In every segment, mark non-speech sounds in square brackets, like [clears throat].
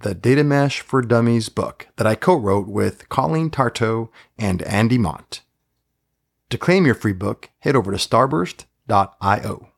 the Data Mesh for Dummies book that I co wrote with Colleen Tarto and Andy Mott. To claim your free book, head over to starburst.io.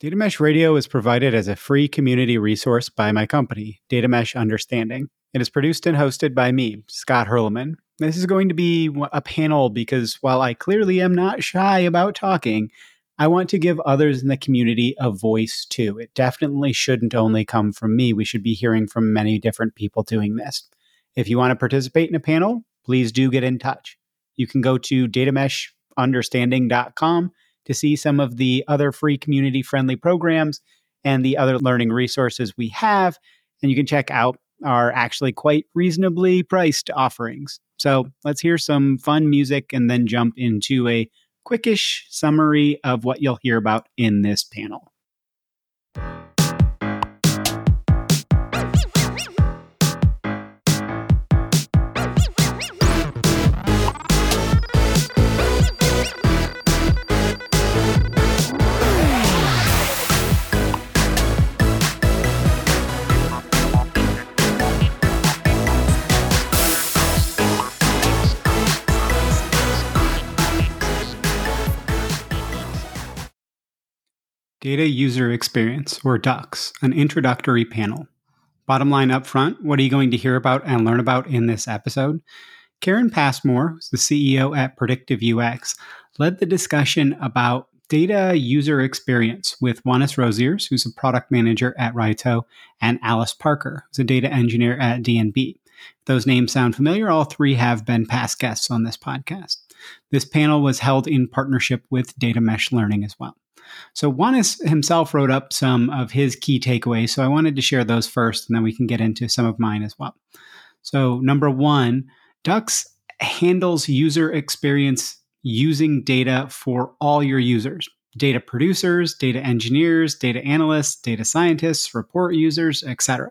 Data Mesh Radio is provided as a free community resource by my company, Data Mesh Understanding. It is produced and hosted by me, Scott Hirleman. This is going to be a panel because while I clearly am not shy about talking, I want to give others in the community a voice too. It definitely shouldn't only come from me. We should be hearing from many different people doing this. If you want to participate in a panel, please do get in touch. You can go to datameshunderstanding.com to see some of the other free community friendly programs and the other learning resources we have. And you can check out our actually quite reasonably priced offerings. So let's hear some fun music and then jump into a quickish summary of what you'll hear about in this panel. Data User Experience, or DUX, an introductory panel. Bottom line up front, what are you going to hear about and learn about in this episode? Karen Passmore, who's the CEO at Predictive UX, led the discussion about data user experience with Wannes Rosiers, who's a product manager at Raito, and Alice Parker, who's a data engineer at DNB. If those names sound familiar, all three have been past guests on this podcast. This panel was held in partnership with Data Mesh Learning as well. So Wannes himself wrote up some of his key takeaways. So I wanted to share those first, and then we can get into some of mine as well. So number one, DUX handles user experience using data for all your users data producers, data engineers, data analysts, data scientists, report users, etc.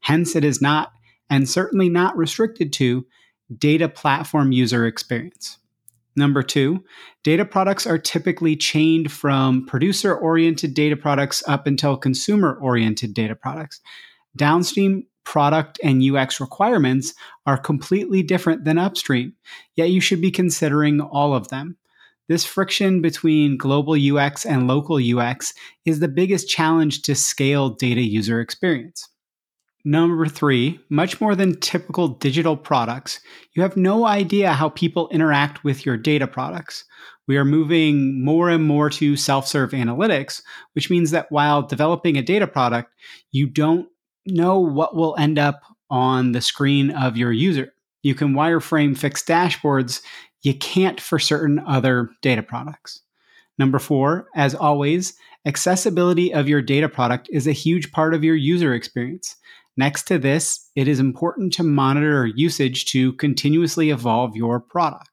Hence, it is not, and certainly not restricted to, data platform user experience. Number two, data products are typically chained from producer oriented data products up until consumer oriented data products. Downstream product and UX requirements are completely different than upstream, yet you should be considering all of them. This friction between global UX and local UX is the biggest challenge to scale data user experience. Number three, much more than typical digital products, you have no idea how people interact with your data products. We are moving more and more to self serve analytics, which means that while developing a data product, you don't know what will end up on the screen of your user. You can wireframe fixed dashboards, you can't for certain other data products. Number four, as always, accessibility of your data product is a huge part of your user experience. Next to this, it is important to monitor usage to continuously evolve your product.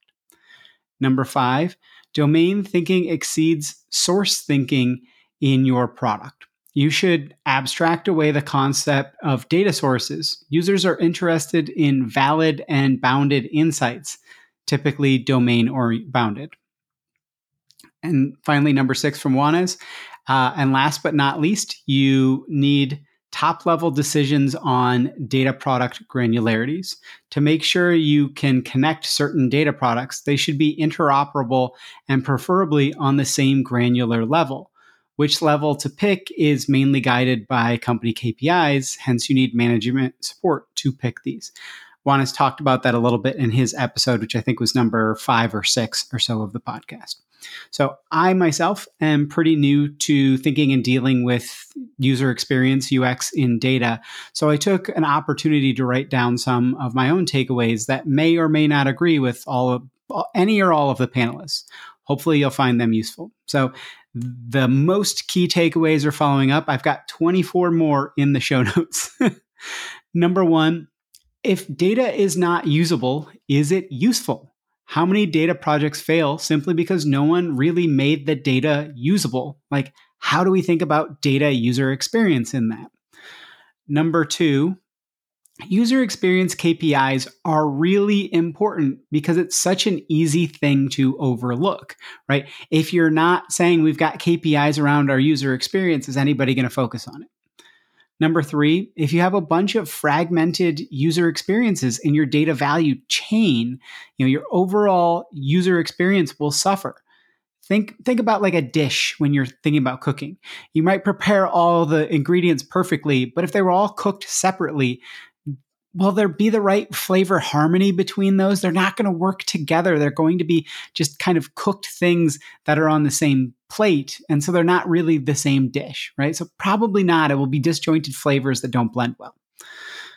Number five, domain thinking exceeds source thinking in your product. You should abstract away the concept of data sources. Users are interested in valid and bounded insights, typically domain or bounded. And finally, number six from Wannes. Uh, and last but not least, you need top level decisions on data product granularities. To make sure you can connect certain data products, they should be interoperable and preferably on the same granular level. Which level to pick is mainly guided by company KPIs, hence, you need management support to pick these. Wannes has talked about that a little bit in his episode, which I think was number five or six or so of the podcast. So I myself am pretty new to thinking and dealing with user experience UX in data. So I took an opportunity to write down some of my own takeaways that may or may not agree with all of any or all of the panelists. Hopefully you'll find them useful. So the most key takeaways are following up. I've got 24 more in the show [laughs] notes. Number 1, If data is not usable, is it useful? How many data projects fail simply because no one really made the data usable? Like, how do we think about data user experience in that? Number two, user experience KPIs are really important because it's such an easy thing to overlook, right? If you're not saying we've got KPIs around our user experience, is anybody going to focus on it? Number three, if you have a bunch of fragmented user experiences in your data value chain, you know, your overall user experience will suffer. Think think about like a dish when you're thinking about cooking. You might prepare all the ingredients perfectly, but if they were all cooked separately, will there be the right flavor harmony between those? They're not going to work together. They're going to be just kind of cooked things that are on the same plate. And so they're not really the same dish, right? So probably not. It will be disjointed flavors that don't blend well.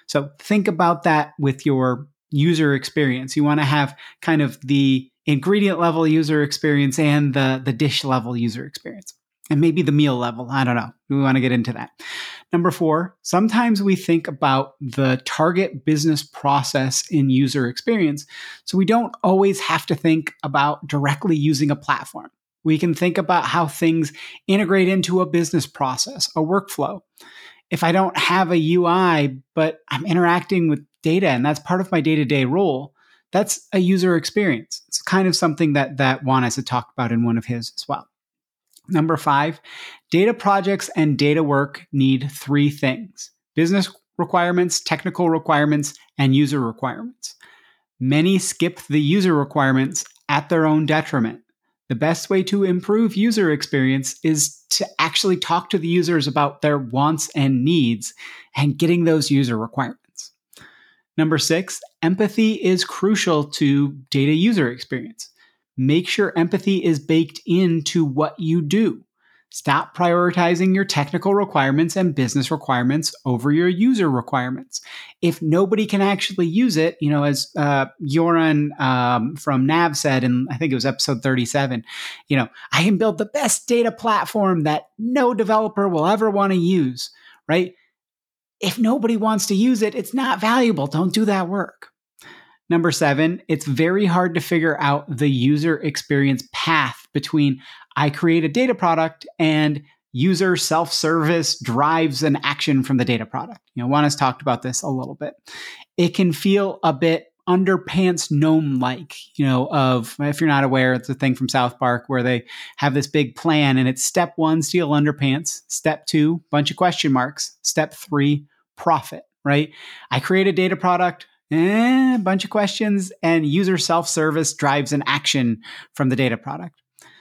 So think about that with your user experience. You want to have kind of the ingredient level user experience and the, the dish level user experience and maybe the meal level. I don't know. We want to get into that. Number four, sometimes we think about the target business process in user experience. So we don't always have to think about directly using a platform. We can think about how things integrate into a business process, a workflow. If I don't have a UI, but I'm interacting with data and that's part of my day to day role, that's a user experience. It's kind of something that, that Juan has talked about in one of his as well. Number five, data projects and data work need three things business requirements, technical requirements, and user requirements. Many skip the user requirements at their own detriment. The best way to improve user experience is to actually talk to the users about their wants and needs and getting those user requirements. Number six, empathy is crucial to data user experience. Make sure empathy is baked into what you do. Stop prioritizing your technical requirements and business requirements over your user requirements. If nobody can actually use it, you know, as uh, Joran um, from Nav said, and I think it was episode 37, you know, I can build the best data platform that no developer will ever want to use, right? If nobody wants to use it, it's not valuable. Don't do that work. Number seven, it's very hard to figure out the user experience path between I create a data product and user self service drives an action from the data product. You know, Juan has talked about this a little bit. It can feel a bit underpants gnome like, you know, of if you're not aware, it's a thing from South Park where they have this big plan and it's step one, steal underpants, step two, bunch of question marks, step three, profit, right? I create a data product, eh, a bunch of questions, and user self service drives an action from the data product.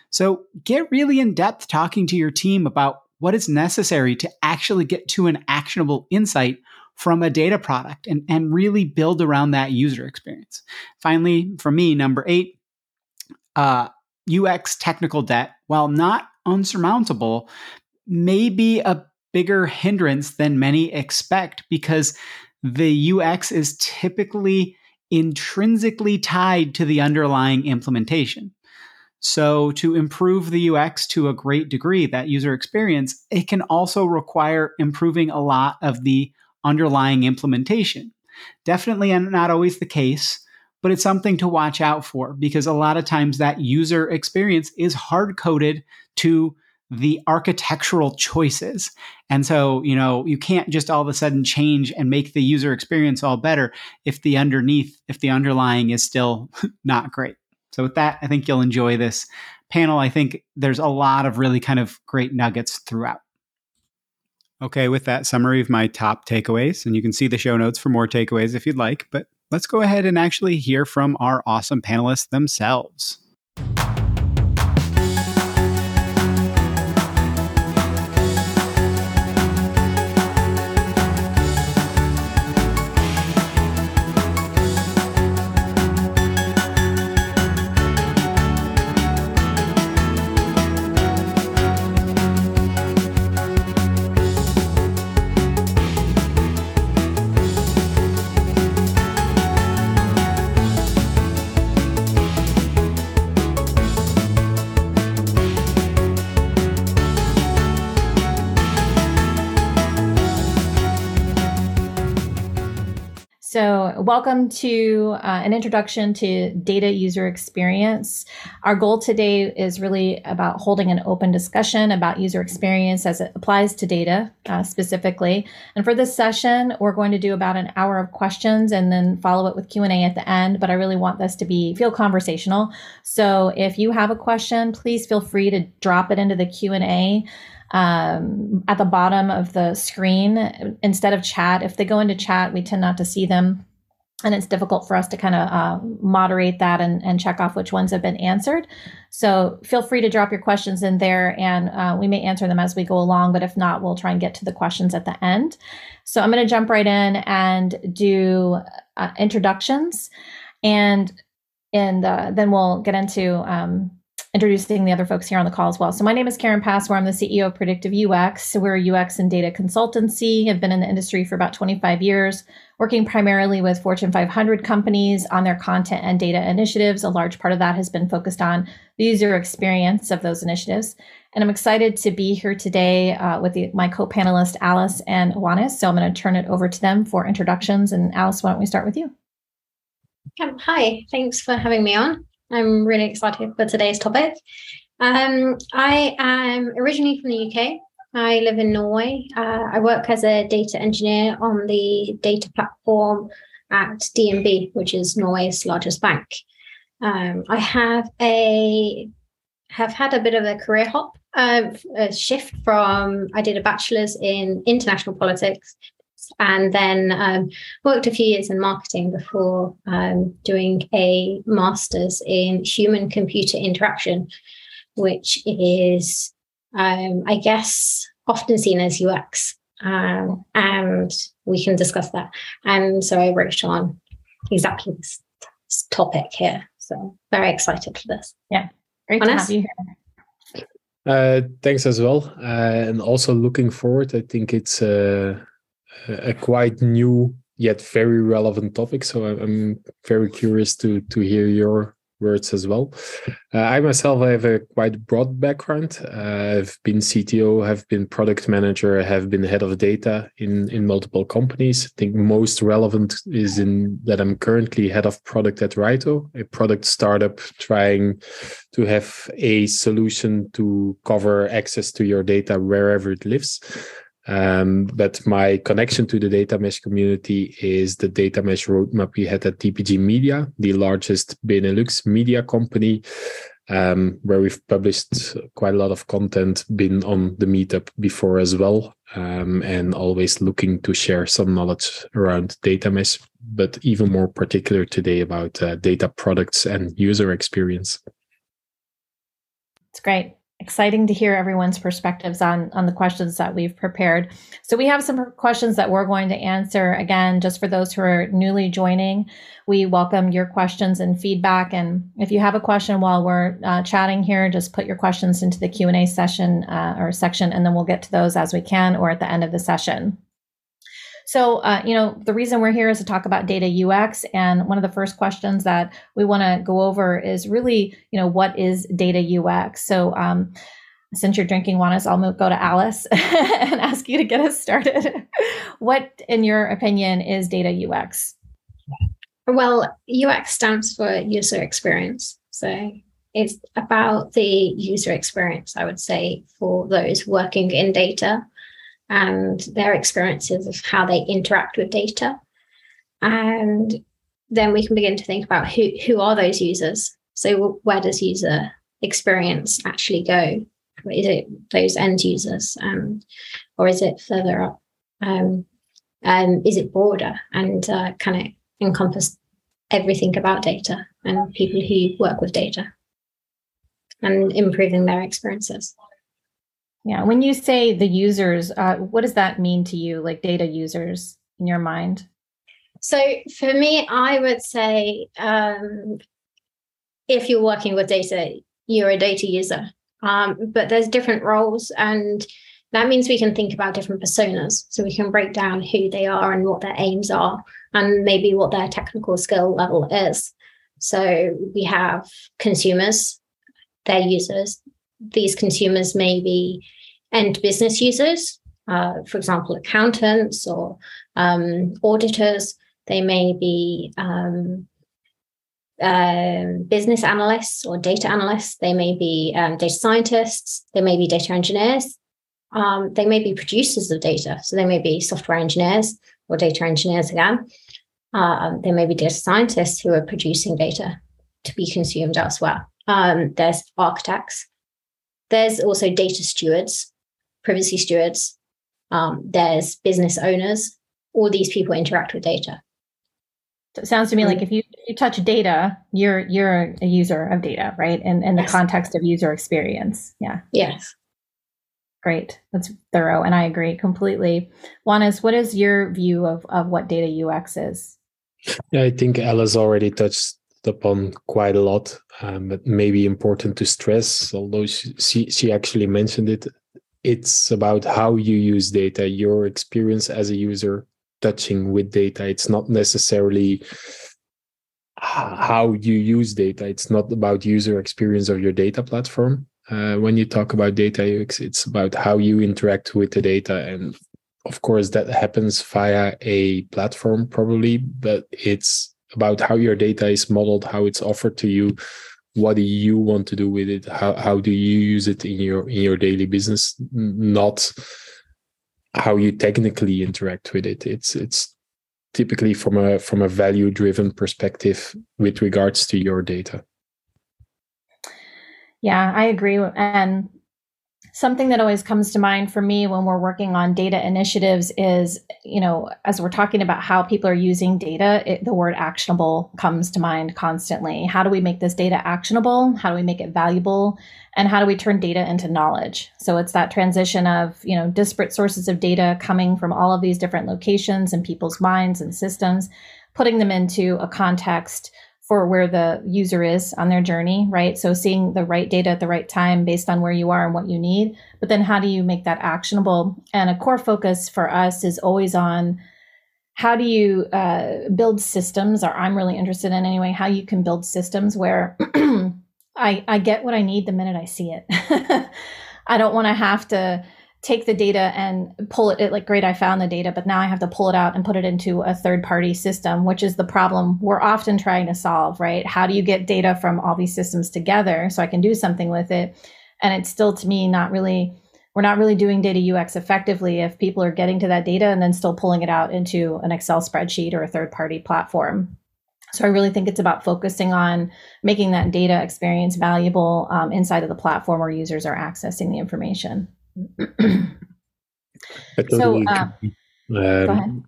So get really in depth talking to your team about what is necessary to actually get to an actionable insight from a data product and, and really build around that user experience. Finally, for me, number eight, uh, UX technical debt, while not unsurmountable, may be a bigger hindrance than many expect because the UX is typically intrinsically tied to the underlying implementation. So, to improve the UX to a great degree, that user experience, it can also require improving a lot of the underlying implementation. Definitely not always the case, but it's something to watch out for because a lot of times that user experience is hard coded to the architectural choices. And so, you know, you can't just all of a sudden change and make the user experience all better if the underneath, if the underlying is still [laughs] not great. So, with that, I think you'll enjoy this panel. I think there's a lot of really kind of great nuggets throughout. Okay, with that summary of my top takeaways, and you can see the show notes for more takeaways if you'd like, but let's go ahead and actually hear from our awesome panelists themselves. So, welcome to uh, an introduction to data user experience. Our goal today is really about holding an open discussion about user experience as it applies to data uh, specifically. And for this session, we're going to do about an hour of questions and then follow it with Q and A at the end. But I really want this to be feel conversational. So, if you have a question, please feel free to drop it into the Q and A um, at the bottom of the screen instead of chat. If they go into chat, we tend not to see them. And it's difficult for us to kind of uh, moderate that and, and check off which ones have been answered. So feel free to drop your questions in there and uh, we may answer them as we go along. But if not, we'll try and get to the questions at the end. So I'm going to jump right in and do uh, introductions. And and uh, then we'll get into um, introducing the other folks here on the call as well. So my name is Karen Passmore. I'm the CEO of Predictive UX. So we're a UX and data consultancy. I've been in the industry for about 25 years, working primarily with Fortune 500 companies on their content and data initiatives. A large part of that has been focused on the user experience of those initiatives. And I'm excited to be here today uh, with the, my co-panelists, Alice and Wannes. So I'm going to turn it over to them for introductions. And Alice, why don't we start with you? Um, hi, thanks for having me on. I'm really excited for today's topic. Um, I am originally from the UK. I live in Norway. Uh, I work as a data engineer on the data platform at DNB, which is Norway's largest bank. Um, I have a have had a bit of a career hop, uh, a shift from I did a bachelor's in international politics and then um, worked a few years in marketing before um, doing a master's in human computer interaction, which is, um, I guess, often seen as UX. Um, and we can discuss that. And so I wrote on exactly this, this topic here. So very excited for this. Yeah, great Wannes? to have you here. Uh, thanks as well, uh, and also looking forward. I think it's uh, a quite new yet very relevant topic. So I'm very curious to to hear your words as well. Uh, I myself have a quite broad background. Uh, I've been CTO, have been product manager, have been head of data in in multiple companies. I think most relevant is in that I'm currently head of product at Raito, a product startup trying to have a solution to cover access to your data wherever it lives. Um, but my connection to the data mesh community is the data mesh roadmap we had at DPG Media, the largest Benelux media company, um, where we've published quite a lot of content, been on the meetup before as well, um, and always looking to share some knowledge around data mesh, but even more particular today about uh, data products and user experience. It's great exciting to hear everyone's perspectives on on the questions that we've prepared. So we have some questions that we're going to answer again just for those who are newly joining. We welcome your questions and feedback and if you have a question while we're uh, chatting here just put your questions into the Q&A session uh, or section and then we'll get to those as we can or at the end of the session. So, uh, you know, the reason we're here is to talk about data UX. And one of the first questions that we want to go over is really, you know, what is data UX? So, um, since you're drinking Wannes, I'll go to Alice [laughs] and ask you to get us started. [laughs] what, in your opinion, is data UX? Well, UX stands for user experience. So it's about the user experience, I would say, for those working in data and their experiences of how they interact with data. And then we can begin to think about who, who are those users? So, where does user experience actually go? Is it those end users, um, or is it further up? Um, um, is it broader and uh, can it encompass everything about data and people who work with data and improving their experiences? Yeah. When you say the users, uh, what does that mean to you, like data users in your mind? So for me, I would say um, if you're working with data, you're a data user. Um, but there's different roles, and that means we can think about different personas. So we can break down who they are and what their aims are, and maybe what their technical skill level is. So we have consumers, their users, these consumers may be end business users, uh, for example, accountants or um, auditors. they may be um, um, business analysts or data analysts, they may be um, data scientists, they may be data engineers, um, they may be producers of data. So they may be software engineers or data engineers again. Uh, may be data scientists who are producing data to be consumed elsewhere. Um, there's architects. There's also data stewards, privacy stewards. Um, there's business owners. All these people interact with data. So it sounds to me like if you, you touch data, you're you're a user of data, right? In in the yes. context of user experience. Yeah. Yes. Great. That's thorough. And I agree completely. Wannes, what is your view of, of what data UX is? Yeah, I think Alice already touched upon quite a lot, um, but maybe important to stress, although she, she actually mentioned it, it's about how you use data, your experience as a user touching with data. It's not necessarily how you use data. It's not about user experience of your data platform uh, when you talk about data UX, it's about how you interact with the data. And of course, that happens via a platform, probably, but it's about how your data is modeled, how it's offered to you. What do you want to do with it? How, how do you use it in your in your daily business? Not how you technically interact with it. It's it's typically from a from a value driven perspective with regards to your data. Yeah, I agree. And something that always comes to mind for me when we're working on data initiatives is, you know, as we're talking about how people are using data, it, the word actionable comes to mind constantly. How do we make this data actionable? How do we make it valuable? And how do we turn data into knowledge? So it's that transition of, you know, disparate sources of data coming from all of these different locations and people's minds and systems, putting them into a context for where the user is on their journey, right? So seeing the right data at the right time based on where you are and what you need. But then how do you make that actionable? And a core focus for us is always on how do you uh, build systems, or I'm really interested in anyway, how you can build systems where [clears throat] I, I get what I need the minute I see it. [laughs] I don't want to have to take the data and pull it, it like great i found the data but now i have to pull it out and put it into a third party system which is the problem we're often trying to solve right? How do you get data from all these systems together so i can do something with it? And it's still to me not really we're not really doing data ux effectively if people are getting to that data and then still pulling it out into an excel spreadsheet or a third party platform. So I really think it's about focusing on making that data experience valuable um, inside of the platform where users are accessing the information. [clears throat] so, uh, um,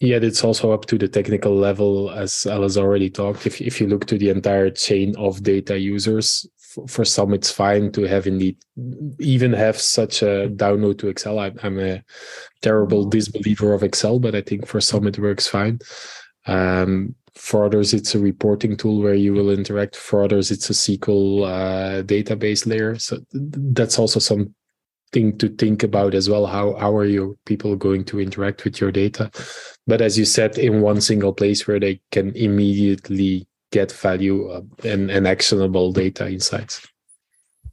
yet it's also up to the technical level, as Alice already talked. If if you look to the entire chain of data users, for, for some it's fine to have indeed even have such a download to Excel. I, I'm a terrible disbeliever of Excel, but I think for some it works fine. Um, for others, it's a reporting tool where you will interact. For others, it's a SQL uh, database layer. So that's also some thing to think about as well. How how are your people going to interact with your data? But as you said in one single place where they can immediately get value uh, and, and actionable data insights.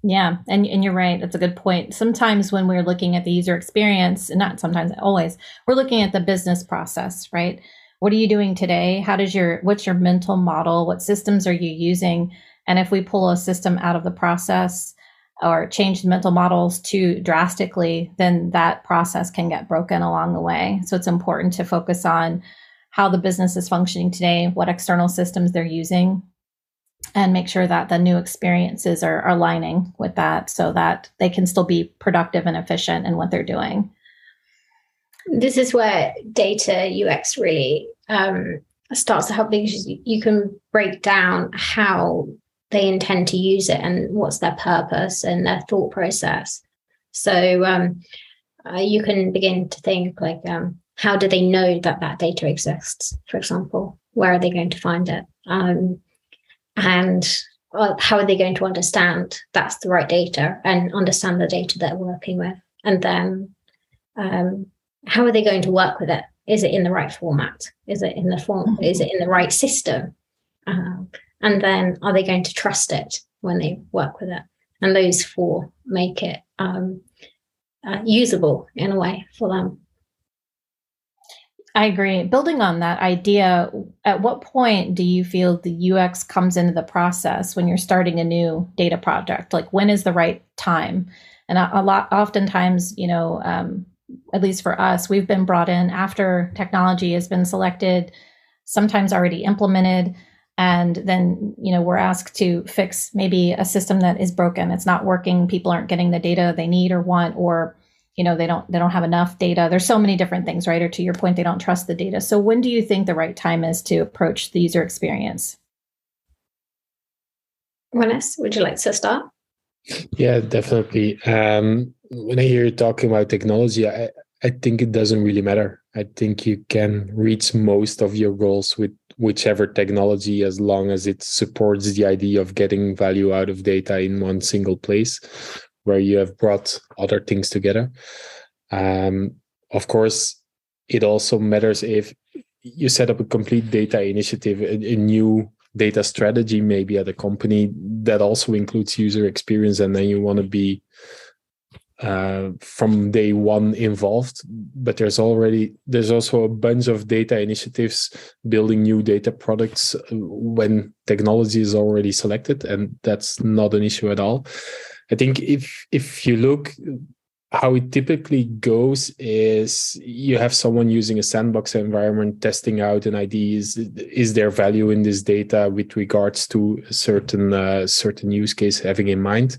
Yeah and, and you're right. That's a good point. Sometimes when we're looking at the user experience and not sometimes always we're looking at the business process right? What are you doing today? How does your what's your mental model? What systems are you using? And if we pull a system out of the process or change the mental models too drastically, then that process can get broken along the way. So it's important to focus on how the business is functioning today, what external systems they're using, and make sure that the new experiences are, aligning with that so that they can still be productive and efficient in what they're doing. This is where data UX really um, starts to help because you can break down how they intend to use it and what's their purpose and their thought process. So um, uh, you can begin to think like, um, how do they know that that data exists? For example, where are they going to find it? Um, and uh, how are they going to understand that's the right data and understand the data they're working with? And then um, how are they going to work with it? Is it in the right format? Is it in the form? Mm-hmm. Is it in the right system? Um, and then are they going to trust it when they work with it and those four make it um, uh, usable in a way for them I agree. Building on that idea, at what point do you feel the UX comes into the process when you're starting a new data project? Like when is the right time? And a, a lot, oftentimes, you know, um, at least for us, we've been brought in after technology has been selected, sometimes already implemented, and then you know we're asked to fix maybe a system that is broken. It's not working. People aren't getting the data they need or want, or you know they don't they don't have enough data. There's so many different things right? Or to your point they don't trust the data. So when do you think the right time is to approach the user experience? Wannes, would you like to start? Yeah definitely. Um, when i hear you talking about technology I, I think it doesn't really matter. I think you can reach most of your goals with whichever technology as long as it supports the idea of getting value out of data in one single place where you have brought other things together. Um, of course, it also matters if you set up a complete data initiative, a, a, new data strategy, maybe at a company that also includes user experience, and then you want to be uh, from day one involved. But there's already there's also a bunch of data initiatives building new data products when technology is already selected, and that's not an issue at all. I think if if you look how it typically goes is you have someone using a sandbox environment testing out an idea is, is there value in this data with regards to a certain uh, certain use case having in mind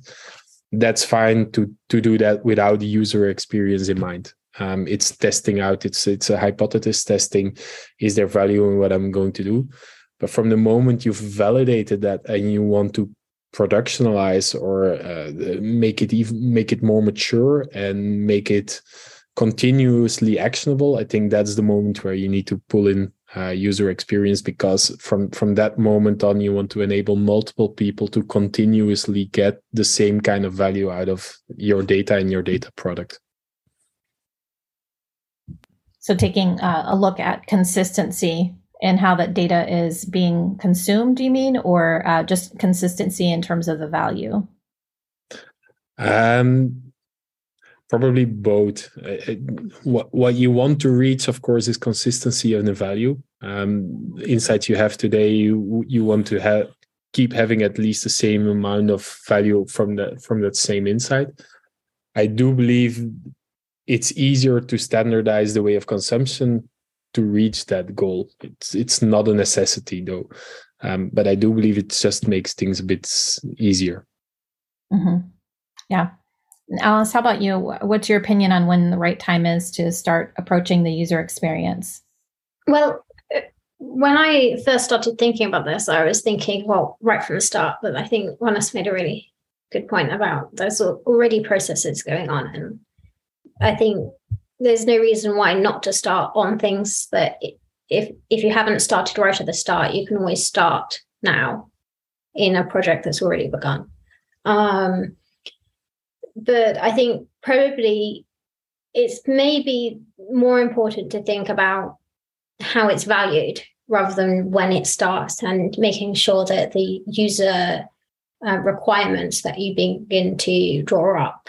that's fine to to do that without the user experience in mind. Um, it's testing out it's it's a hypothesis testing is there value in what i'm going to do? But from the moment you've validated that and you want to productionalize or uh, make it even make it more mature and make it continuously actionable i think that's the moment where you need to pull in uh, user experience because from from that moment on you want to enable multiple people to continuously get the same kind of value out of your data and your data product so taking uh, a look at consistency and how that data is being consumed, do you mean, or uh, just consistency in terms of the value? Um, probably both. What what you want to reach, of course, is consistency of the value. Um, insights you have today, you you want to have keep having at least the same amount of value from that from that same insight. I do believe it's easier to standardize the way of consumption to reach that goal. It's it's not a necessity though, um, but I do believe it just makes things a bit easier. Mm-hmm. Yeah, Alice, how about you? What's your opinion on when the right time is to start approaching the user experience? Well, uh, when I first started thinking about this, I was thinking, well, right from the start. But I think Wannes made a really good point about there's already processes going on, and I think there's no reason why not to start on things that if if you haven't started right at the start, you can always start now in a project that's already begun. Um, but I think probably it's maybe more important to think about how it's valued rather than when it starts and making sure that the user uh, requirements that you begin to draw up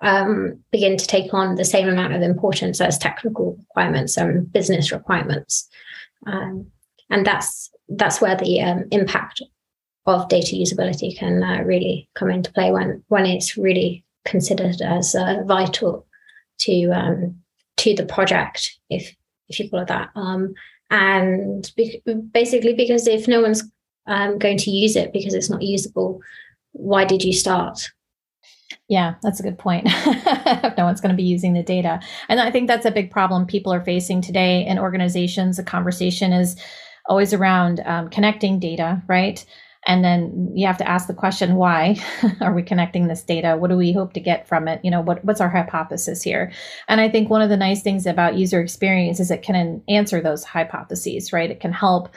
um, begin to take on the same amount of importance as technical requirements and business requirements. Um, and that's that's where the um, impact of data usability can uh, really come into play when when it's really considered as uh, vital to um, to the project, if if you call it that. Um, and be- basically, because if no one's um, going to use it because it's not usable, why did you start? Yeah, that's a good point. [laughs] no one's going to be using the data. And I think that's a big problem people are facing today in organizations. The conversation is always around um, connecting data, right? And then you have to ask the question, why [laughs] are we connecting this data? What do we hope to get from it? You know, what, what's our hypothesis here? And I think one of the nice things about user experience is it can answer those hypotheses, right? It can help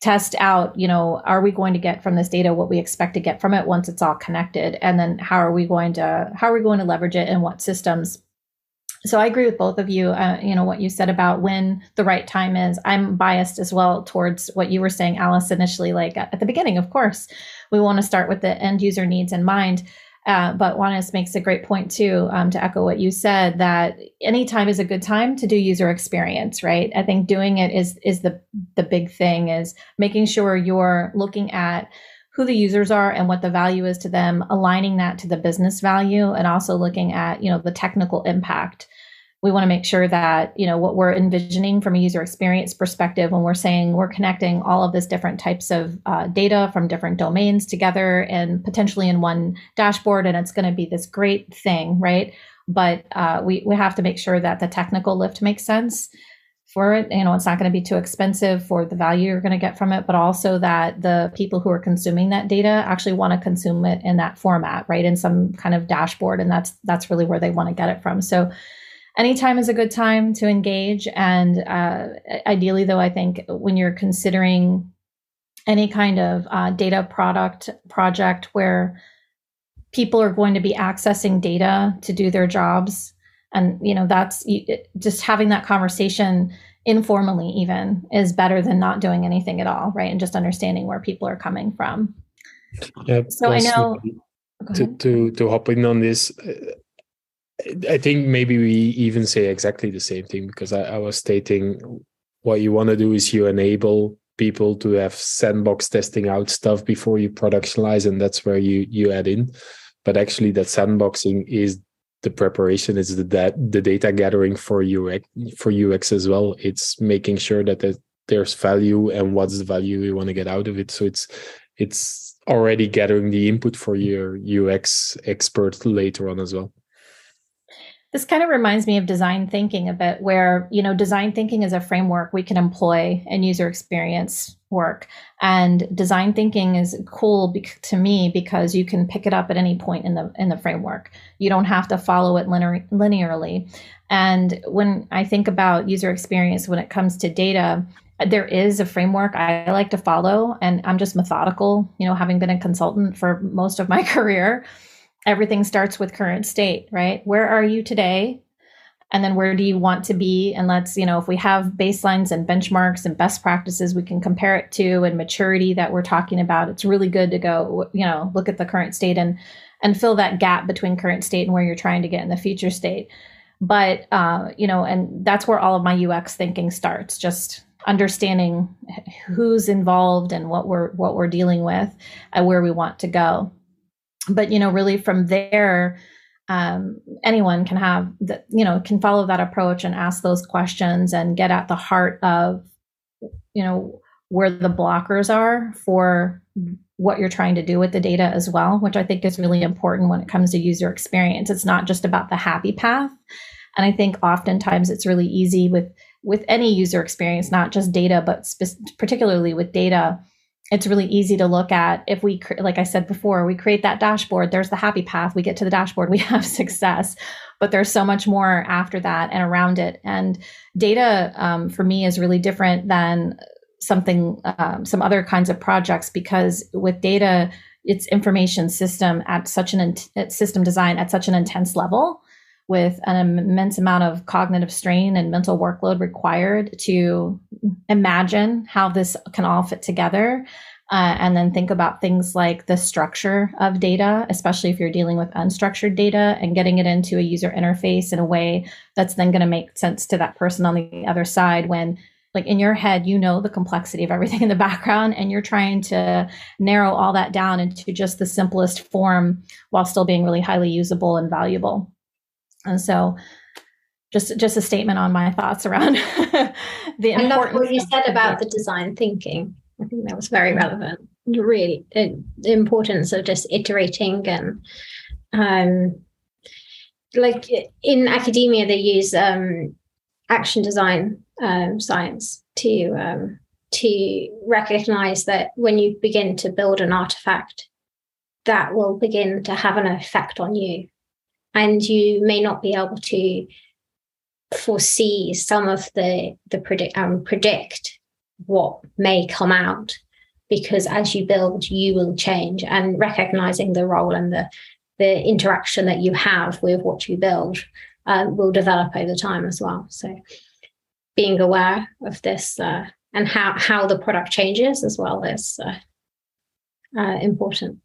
test out you know are we going to get from this data what we expect to get from it once it's all connected and then how are we going to how are we going to leverage it and what systems so i agree with both of you uh, you know what you said about when the right time is i'm biased as well towards what you were saying alice initially like at the beginning of course we want to start with the end user needs in mind Uh, but Wannes makes a great point too, um, to echo what you said, that anytime is a good time to do user experience, right? I think doing it is is the the big thing is making sure you're looking at who the users are and what the value is to them, aligning that to the business value, and also looking at you know the technical impact we want to make sure that you know what we're envisioning from a user experience perspective when we're saying we're connecting all of this different types of uh, data from different domains together and potentially in one dashboard and it's going to be this great thing right? But uh, we, we have to make sure that the technical lift makes sense for it. You know it's not going to be too expensive for the value you're going to get from it but also that the people who are consuming that data actually want to consume it in that format right? In some kind of dashboard and that's that's really where they want to get it from. So anytime is a good time to engage. And uh, ideally, though, I think when you're considering any kind of uh, data product project where people are going to be accessing data to do their jobs, and you know that's just having that conversation informally even is better than not doing anything at all right and just understanding where people are coming from yeah, so i know to, to to hop in on this I think maybe we even say exactly the same thing because I, I was stating what you want to do is you enable people to have sandbox testing out stuff before you productionalize, and that's where you you add in. But actually, that sandboxing is the preparation, is the that the data gathering for UX for UX as well. It's making sure that there's value and what's the value you want to get out of it. So it's it's already gathering the input for your UX expert later on as well. This kind of reminds me of design thinking a bit, where, you know, design thinking is a framework we can employ in user experience work. And design thinking is cool be- to me because you can pick it up at any point in the in the framework. You don't have to follow it linear- linearly. And when I think about user experience when it comes to data, there is a framework I like to follow, and I'm just methodical, you know, having been a consultant for most of my [laughs] career everything starts with current state, right? Where are you today? And then where do you want to be? And let's, you know, if we have baselines and benchmarks and best practices we can compare it to and maturity that we're talking about, it's really good to go, you know, look at the current state and and fill that gap between current state and where you're trying to get in the future state. But uh, you know, and that's where all of my UX thinking starts, just understanding who's involved and what we're what we're dealing with and where we want to go but you know really from there um, anyone can have the, you know can follow that approach and ask those questions and get at the heart of you know where the blockers are for what you're trying to do with the data as well which i think is really important when it comes to user experience. It's not just about the happy path. And i think oftentimes it's really easy with with any user experience not just data but spe- particularly with data it's really easy to look at if we like i said before we create that dashboard there's the happy path we get to the dashboard we [laughs] have success. But there's so much more after that and around it. And data um, for me is really different than something um, some other kinds of projects because with data it's information system at such an in- system design at such an intense level with an immense amount of cognitive strain and mental workload required to imagine how this can all fit together. Uh, and then think about things like the structure of data, especially if you're dealing with unstructured data and getting it into a user interface in a way that's then going to make sense to that person on the other side when like in your head you know the complexity of everything in the background and you're trying to narrow all that down into just the simplest form while still being really highly usable and valuable and so just just a statement on my thoughts around [laughs] the I love what you said about the design thinking. I think that was very relevant. Really, it, the importance of just iterating and um, like in academia, they use um, action design um, science to um, to recognize that when you begin to build an artifact, that will begin to have an effect on you and you may not be able to foresee some of the the predict um, predict what may come out because as you build you will change and recognizing the role and the the interaction that you have with what you build uh, will develop over time as well. So being aware of this uh, and how how the product changes as well is uh, uh important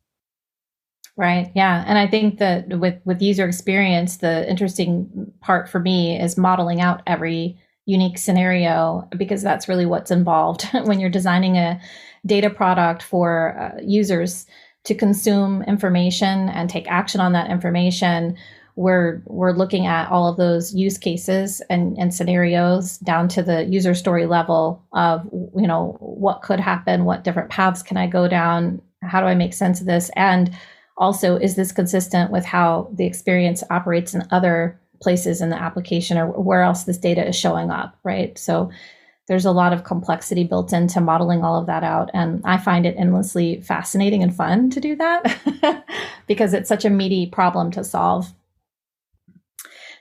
Right. Yeah. And I think that with with user experience, the interesting part for me is modeling out every unique scenario because that's really what's involved [laughs] when you're designing a data product for uh, users to consume information and take action on that information we're we're looking at all of those use cases and, and scenarios down to the user story level of you know what could happen what different paths can i go down how do i make sense of this and also is this consistent with how the experience operates in other places in the application or where else this data is showing up right so there's a lot of complexity built into modeling all of that out and i find it endlessly fascinating and fun to do that [laughs] because it's such a meaty problem to solve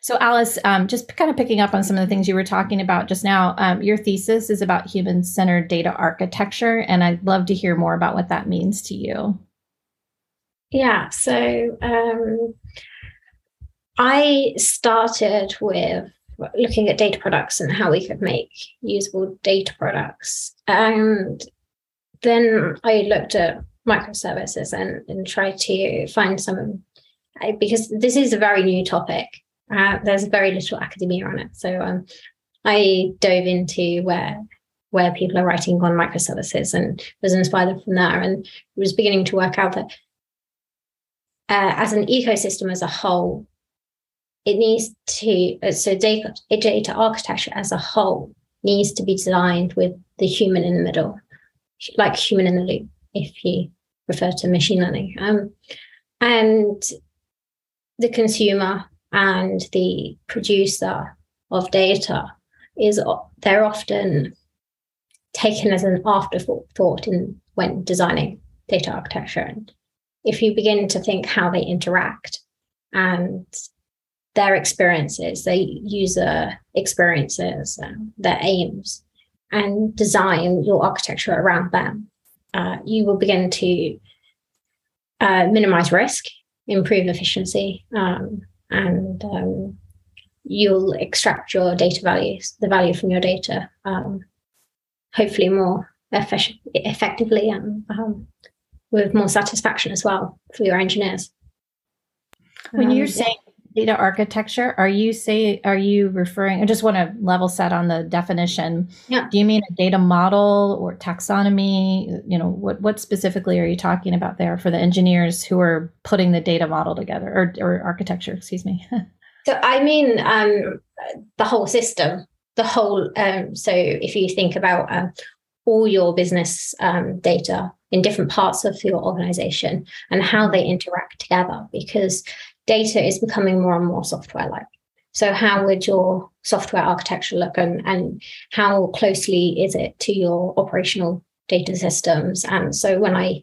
so, Alice, um, just kind of picking up on some of the things you were talking about just now, um, your thesis is about human centered data architecture, and I'd love to hear more about what that means to you. Yeah, so um, I started with looking at data products and how we could make usable data products. And then I looked at microservices and, and tried to find some, because this is a very new topic uh, there's very little academia on it. So um, I dove into where where people are writing on microservices and was inspired from there and was beginning to work out that uh, as an ecosystem as a whole, it needs to uh, so data data architecture as a whole needs to be designed with the human in the middle, like human in the loop, if you refer to machine learning. Um, and the consumer and the producer of data is they're often taken as an afterthought in when designing data architecture and if you begin to think how they interact and their experiences their user experiences their aims and design your architecture around them uh, you will begin to uh, minimize risk improve efficiency um, and um, you'll extract your data values, the value from your data, um, hopefully more effic- effectively and um, with more satisfaction as well for your engineers. When you're um, saying data architecture, are you say are you referring? I just want to level set on the definition. Yeah. Do you mean a data model or taxonomy? You know, what what specifically are you talking about there for the engineers who are putting the data model together or or architecture? Excuse me. [laughs] so I mean um, the whole system, the whole. Um, so if you think about uh, all your business um, data in different parts of your organization and how they interact together because data is becoming more and more software like. So, how would your software architecture look, and, and how closely is it to your operational data systems? And so, when I,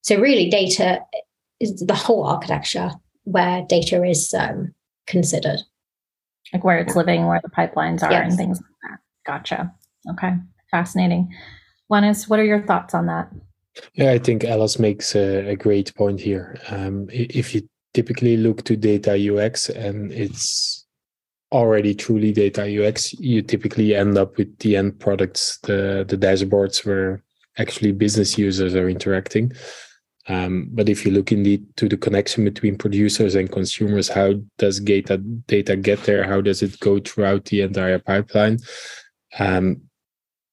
so really, data is the whole architecture where data is um, considered. Like where it's living, where the pipelines are, yes. and things like that. Gotcha. Okay. Fascinating. Wannes, what are your thoughts on that? Yeah, I think Alice makes a, a great point here. Um, if you typically look to data UX and it's already truly data UX, you typically end up with the end products, the the dashboards where actually business users are interacting. Um, but if you look indeed to the connection between producers and consumers, how does data data get there? How does it go throughout the entire pipeline? Um,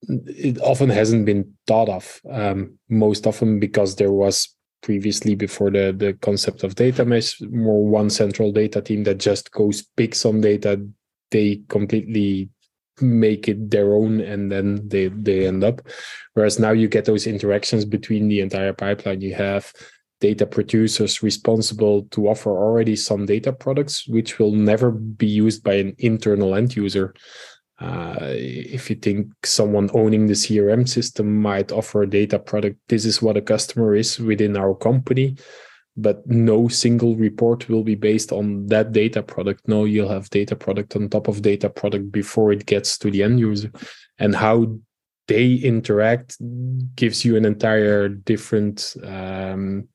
it often hasn't been thought of. Um, most often because there was previously before the the concept of data mesh more one central data team that just goes pick some data they completely make it their own and then they they end up whereas now you get those interactions between the entire pipeline you have data producers responsible to offer already some data products which will never be used by an internal end user uh, if you think someone owning the CRM system might offer a data product, this is what a customer is within our company, but no single report will be based on that data product. No, you'll have data product on top of data product before it gets to the end user. And how they interact gives you an entire different um,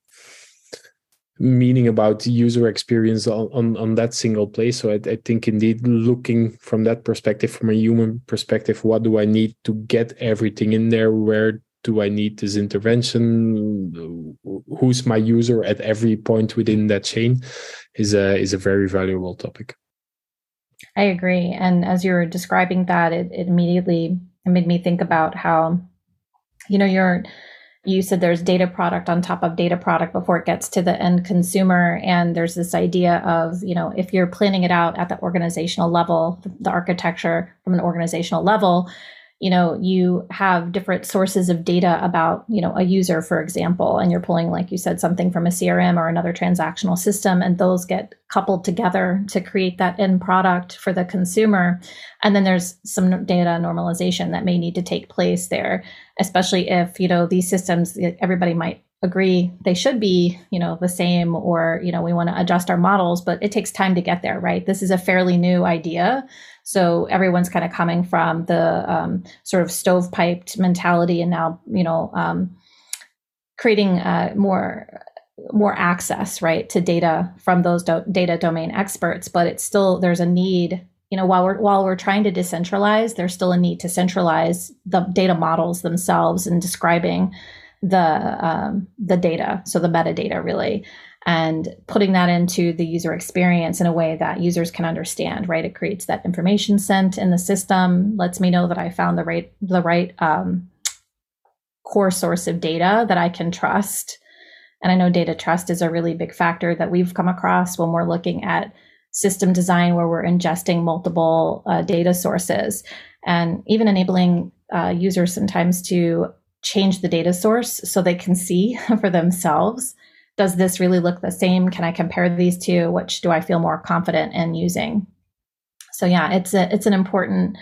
meaning about user experience on, on, on that single place. So I, I, think indeed looking from that perspective, from a human perspective, what do I need to get everything in there? Where do I need this intervention? Who's my user at every point within that chain is a is a very valuable topic. I agree. And as you were describing that, it, it immediately made me think about how, you know, you're you said there's data product on top of data product before it gets to the end consumer and there's this idea of you know if you're planning it out at the organizational level the architecture from an organizational level you know you have different sources of data about you know a user for example and you're pulling like you said something from a crm or another transactional system and those get coupled together to create that end product for the consumer. And then there's some data normalization that may need to take place there especially if you know these systems everybody might agree they should be you know the same or you know we want to adjust our models but it takes time to get there right? This is a fairly new idea so everyone's kind of coming from the um, sort of stovepiped mentality and now you know um, creating uh, more more access right to data from those do- data domain experts. But it's still there's a need you know while we're while we're trying to decentralize there's still a need to centralize the data models themselves and describing the um, the data, so the metadata really, and putting that into the user experience in a way that users can understand. Right, it creates that information scent in the system, lets me know that I found the right the right um, core source of data that I can trust. And I know data trust is a really big factor that we've come across when we're looking at system design where we're ingesting multiple uh, data sources and even enabling uh, users sometimes to change the data source so they can see [laughs] for themselves does this really look the same? Can i compare these two? Which do i feel more confident in using? So yeah it's a it's an important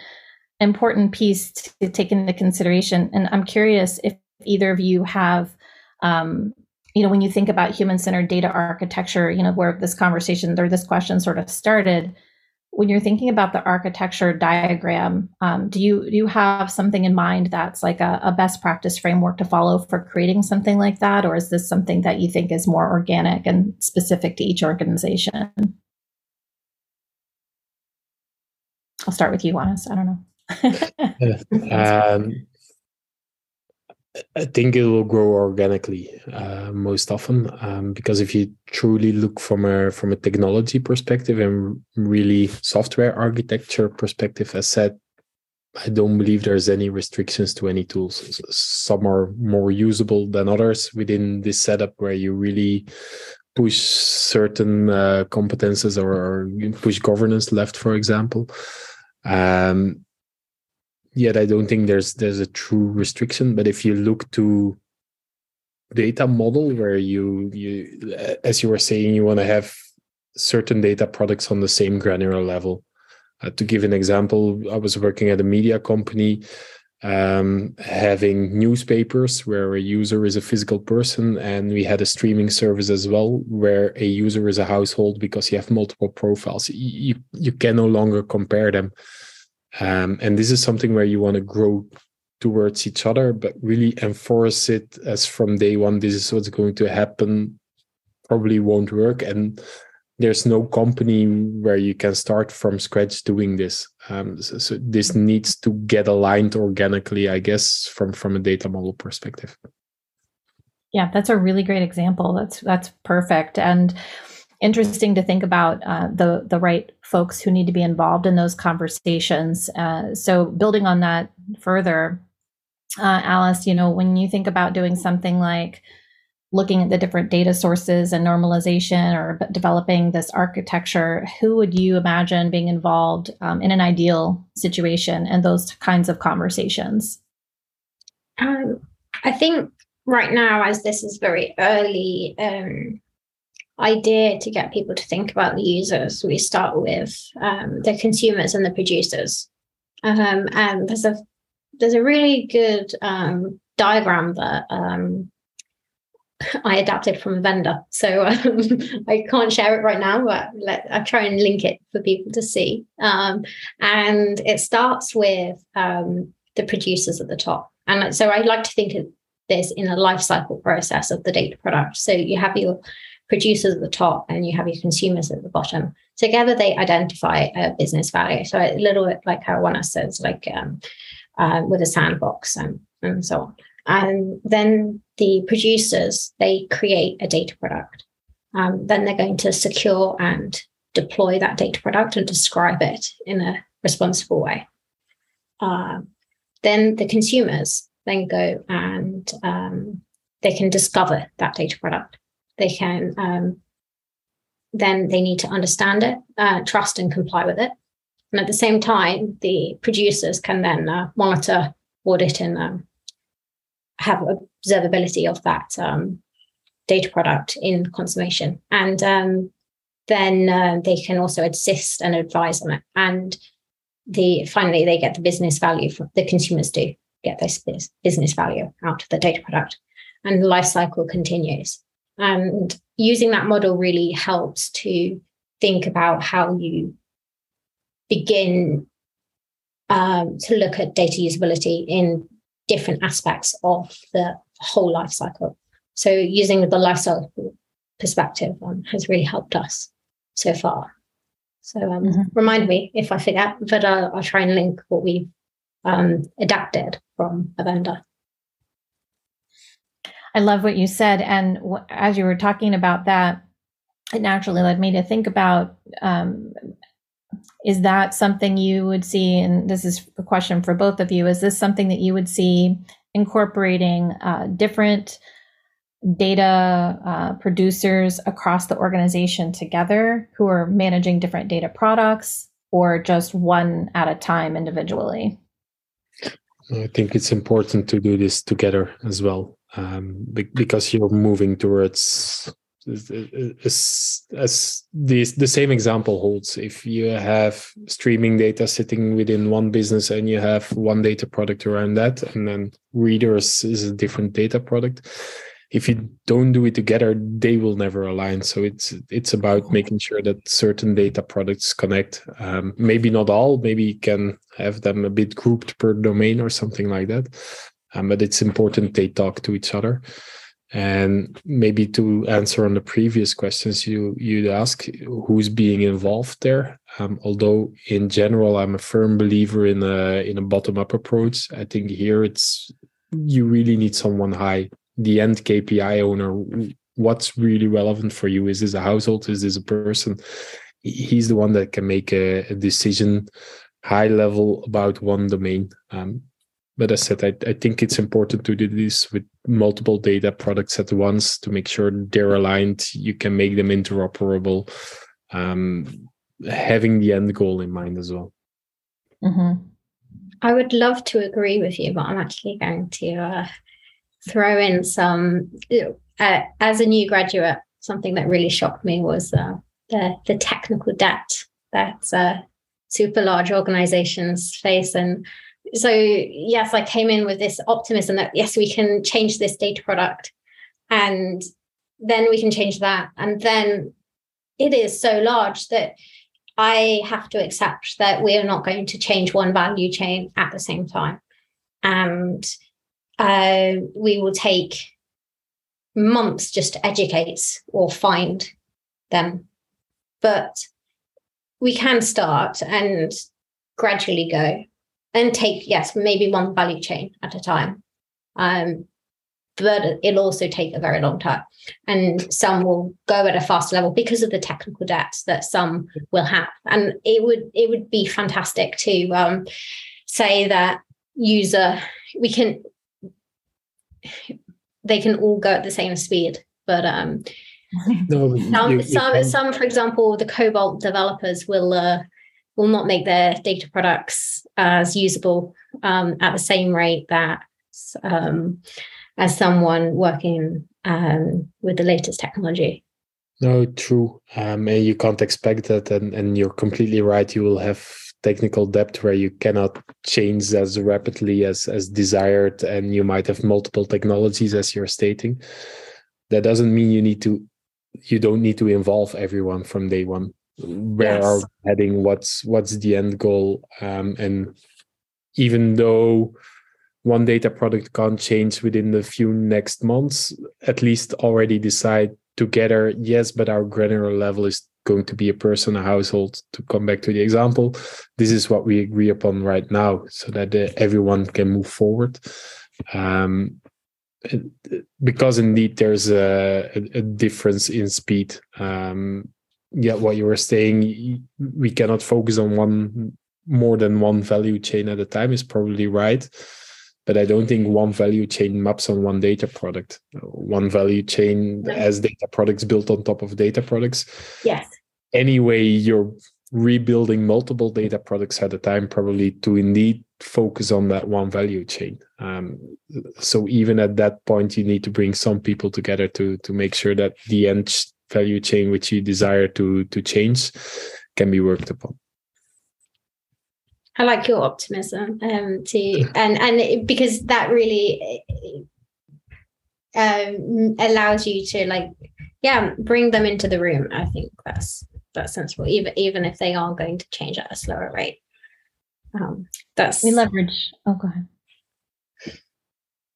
important piece to take into consideration. And i'm curious if either of you have um, you know when you think about human centered data architecture you know where this conversation or this question sort of started when you're thinking about the architecture diagram, um, do you do you have something in mind that's like a, a, best practice framework to follow for creating something like that, or is this something that you think is more organic and specific to each organization? I'll start with you, Wannes. I don't know. [laughs] [laughs] um, I think it will grow organically uh, most often um, because if you truly look from a from a technology perspective and really software architecture perspective, as said, I don't believe there's any restrictions to any tools. Some are more usable than others within this setup where you really push certain uh, competences or, push governance left, for example. Um, yet I don't think there's there's a true restriction. But if you look to data model where you you as you were saying you want to have certain data products on the same granular level. Uh, to give an example, I was working at a media company um, having newspapers where a user is a physical person, and we had a streaming service as well where a user is a household because you have multiple profiles. You you can no longer compare them. Um, and this is something where you want to grow towards each other, but really enforce it as from day one, this is what's going to happen, probably won't work. And there's no company where you can start from scratch doing this. Um, so, so this needs to get aligned organically, I guess, from from a data model perspective. Yeah, that's a really great example. That's that's perfect. And interesting to think about uh, the the right folks who need to be involved in those conversations. Uh, so building on that further, uh, Alice, you know, when you think about doing something like looking at the different data sources and normalization or developing this architecture, who would you imagine being involved um, in an ideal situation and those kinds of conversations? Um, I think right now, as this is very early, um, idea to get people to think about the users, we start with um, the consumers and the producers. Um, and there's a there's a really good um, diagram that um, I adapted from a vendor. So um, [laughs] I can't share it right now, but let, I try and link it for people to see. Um, and it starts with the producers at the top. And so I like to think of this in a life cycle process of the data product. So you have your producers at the top and you have your consumers at the bottom. Together, they identify a business value. So a little bit like how Wannes says, like um, uh, with a sandbox and, and so on. And then the producers they create a data product. Um, then they're going to secure and deploy that data product and describe it in a responsible way. Uh, then the consumers then go and um, they can discover that data product. They can um, then they need to understand it, uh, trust, and comply with it. And at the same time, the producers can then uh, monitor, audit, and um, have observability of that um, data product in consummation. And um, then uh, they can also assist and advise on it. And the finally, they get the business value. For, the consumers do get this business value out of the data product, and the life cycle continues. And using that model really helps to think about how you begin um, to look at data usability in different aspects of the whole life cycle. So using the life cycle perspective um, has really helped us so far. So um, mm-hmm. remind me if I forget, but I'll, I'll try and link what we've um, adapted from a vendor. I love what you said. And w- as you were talking about that, it naturally led me to think about um, is that something you would see? And this is a question for both of you. Is this something that you would see incorporating uh, different data uh, producers across the organization together who are managing different data products or just one at a time individually? I think it's important to do this together as well um, because you're moving towards as, as the, the same example holds. If you have streaming data sitting within one business and you have one data product around that and then readers is a different data product if you don't do it together they will never align. So it's it's about making sure that certain data products connect. Um, maybe not all maybe you can have them a bit grouped per domain or something like that um, but it's important they talk to each other. And maybe to answer on the previous questions you you'd ask who's being involved there? Um, although in general i'm a firm believer in a in a bottom up approach. I think here it's you really need someone high. The end kpi owner what's really relevant for you? Is this a household? Is this a person? He's the one that can make a, a decision high level about one domain. Um, but as I said, I, I think it's important to do this with multiple data products at once to make sure they're aligned. You can make them interoperable, um, having the end goal in mind as well. Mm-hmm. I would love to agree with you, but I'm actually going to uh, throw in some. Uh, as a new graduate, something that really shocked me was uh, the the technical debt that uh, super large organizations face, and so yes i came in with this optimism that yes we can change this data product and then we can change that. And then it is so large that i have to accept that we are not going to change one value chain at the same time. And uh, we will take months just to educate or find them. But we can start and gradually go and take yes maybe one value chain at a time. Um, but it'll also take a very long time. And some will go at a faster level because of the technical debts that some will have. And it would it would be fantastic to um, say that user we can they can all go at the same speed but um [laughs] no, some, you, some, some for example the COBOL developers will uh, will not make their data products as usable um, at the same rate that um, as someone working um, with the latest technology. No, true. Um, you can't expect that, and, and you're completely right. You will have technical debt where you cannot change as rapidly as as desired, and you might have multiple technologies, as you're stating. That doesn't mean you need to. You don't need to involve everyone from day one where yes. are we heading what's what's the end goal um, and even though one data product can't change within the few next months at least already decide together yes but our granular level is going to be a person a household to come back to the example this is what we agree upon right now so that uh, everyone can move forward um, because indeed there's a, a difference in speed. Um, yeah, what you were saying, we cannot focus on one more than one value chain at a time is probably right. But I don't think one value chain maps on one data product. One value chain as data products built on top of data products. Yes. Anyway, you're rebuilding multiple data products at a time, probably to indeed focus on that one value chain. Um, so even at that point, you need to bring some people together to to make sure that the end value chain which you desire to to change can be worked upon. I like your optimism um, too, and and because that really um, allows you to like, yeah, bring them into the room. I think that's that's sensible, even even if they are going to change at a slower rate. Um, that's we leverage. Oh, go ahead.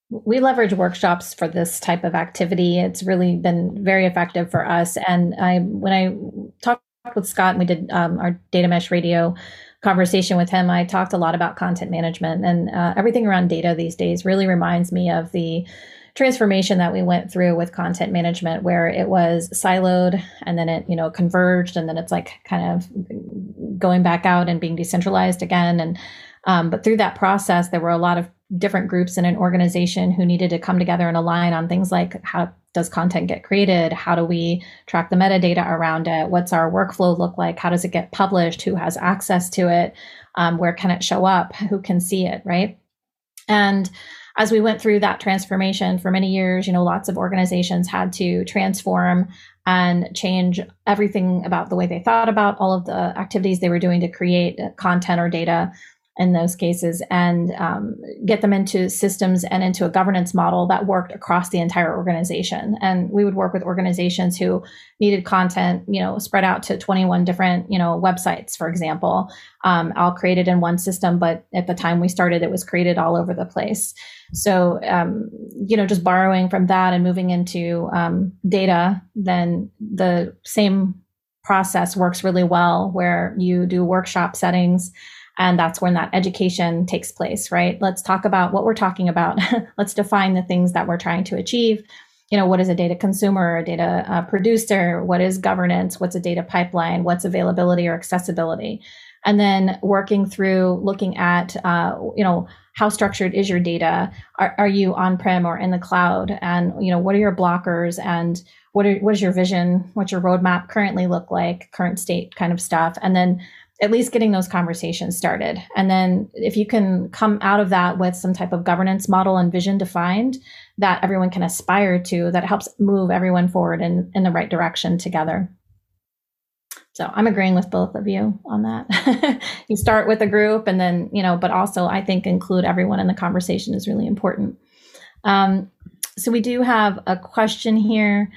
We leverage workshops for this type of activity. It's really been very effective for us. And I, when I talked with Scott, and we did um, our data mesh radio conversation with him, I talked a lot about content management and uh, everything around data these days. Really reminds me of the transformation that we went through with content management where it was siloed and then it you know converged and then it's like kind of going back out and being decentralized again and um, but through that process there were a lot of different groups in an organization who needed to come together and align on things like how does content get created? How do we track the metadata around it? What's our workflow look like? How does it get published? Who has access to it? Um, where can it show up? Who can see it right? And as we went through that transformation for many years, you know, lots of organizations had to transform and change everything about the way they thought about all of the activities they were doing to create content or data in those cases and um, get them into systems and into a governance model that worked across the entire organization. And we would work with organizations who needed content you know spread out to 21 different you know websites for example um, all created in one system but at the time we started it was created all over the place. So um, you know just borrowing from that and moving into um, data then the same process works really well where you do workshop settings and that's when that education takes place, right? Let's talk about what we're talking about. [laughs] Let's define the things that we're trying to achieve. You know, what is a data consumer, a data uh, producer? What is governance? What's a data pipeline? What's availability or accessibility? And then working through looking at, uh, you know, how structured is your data? Are, are you on prem or in the cloud? And you know, what are your blockers? And what are, what is your vision? What's your roadmap currently look like? Current state kind of stuff. And then at least getting those conversations started. And then if you can come out of that with some type of governance model and vision defined that everyone can aspire to, that helps move everyone forward in, in the right direction together. So I'm agreeing with both of you on that. [laughs] you start with a group and then, you know, but also I think include everyone in the conversation is really important. Um, so we do have a question here.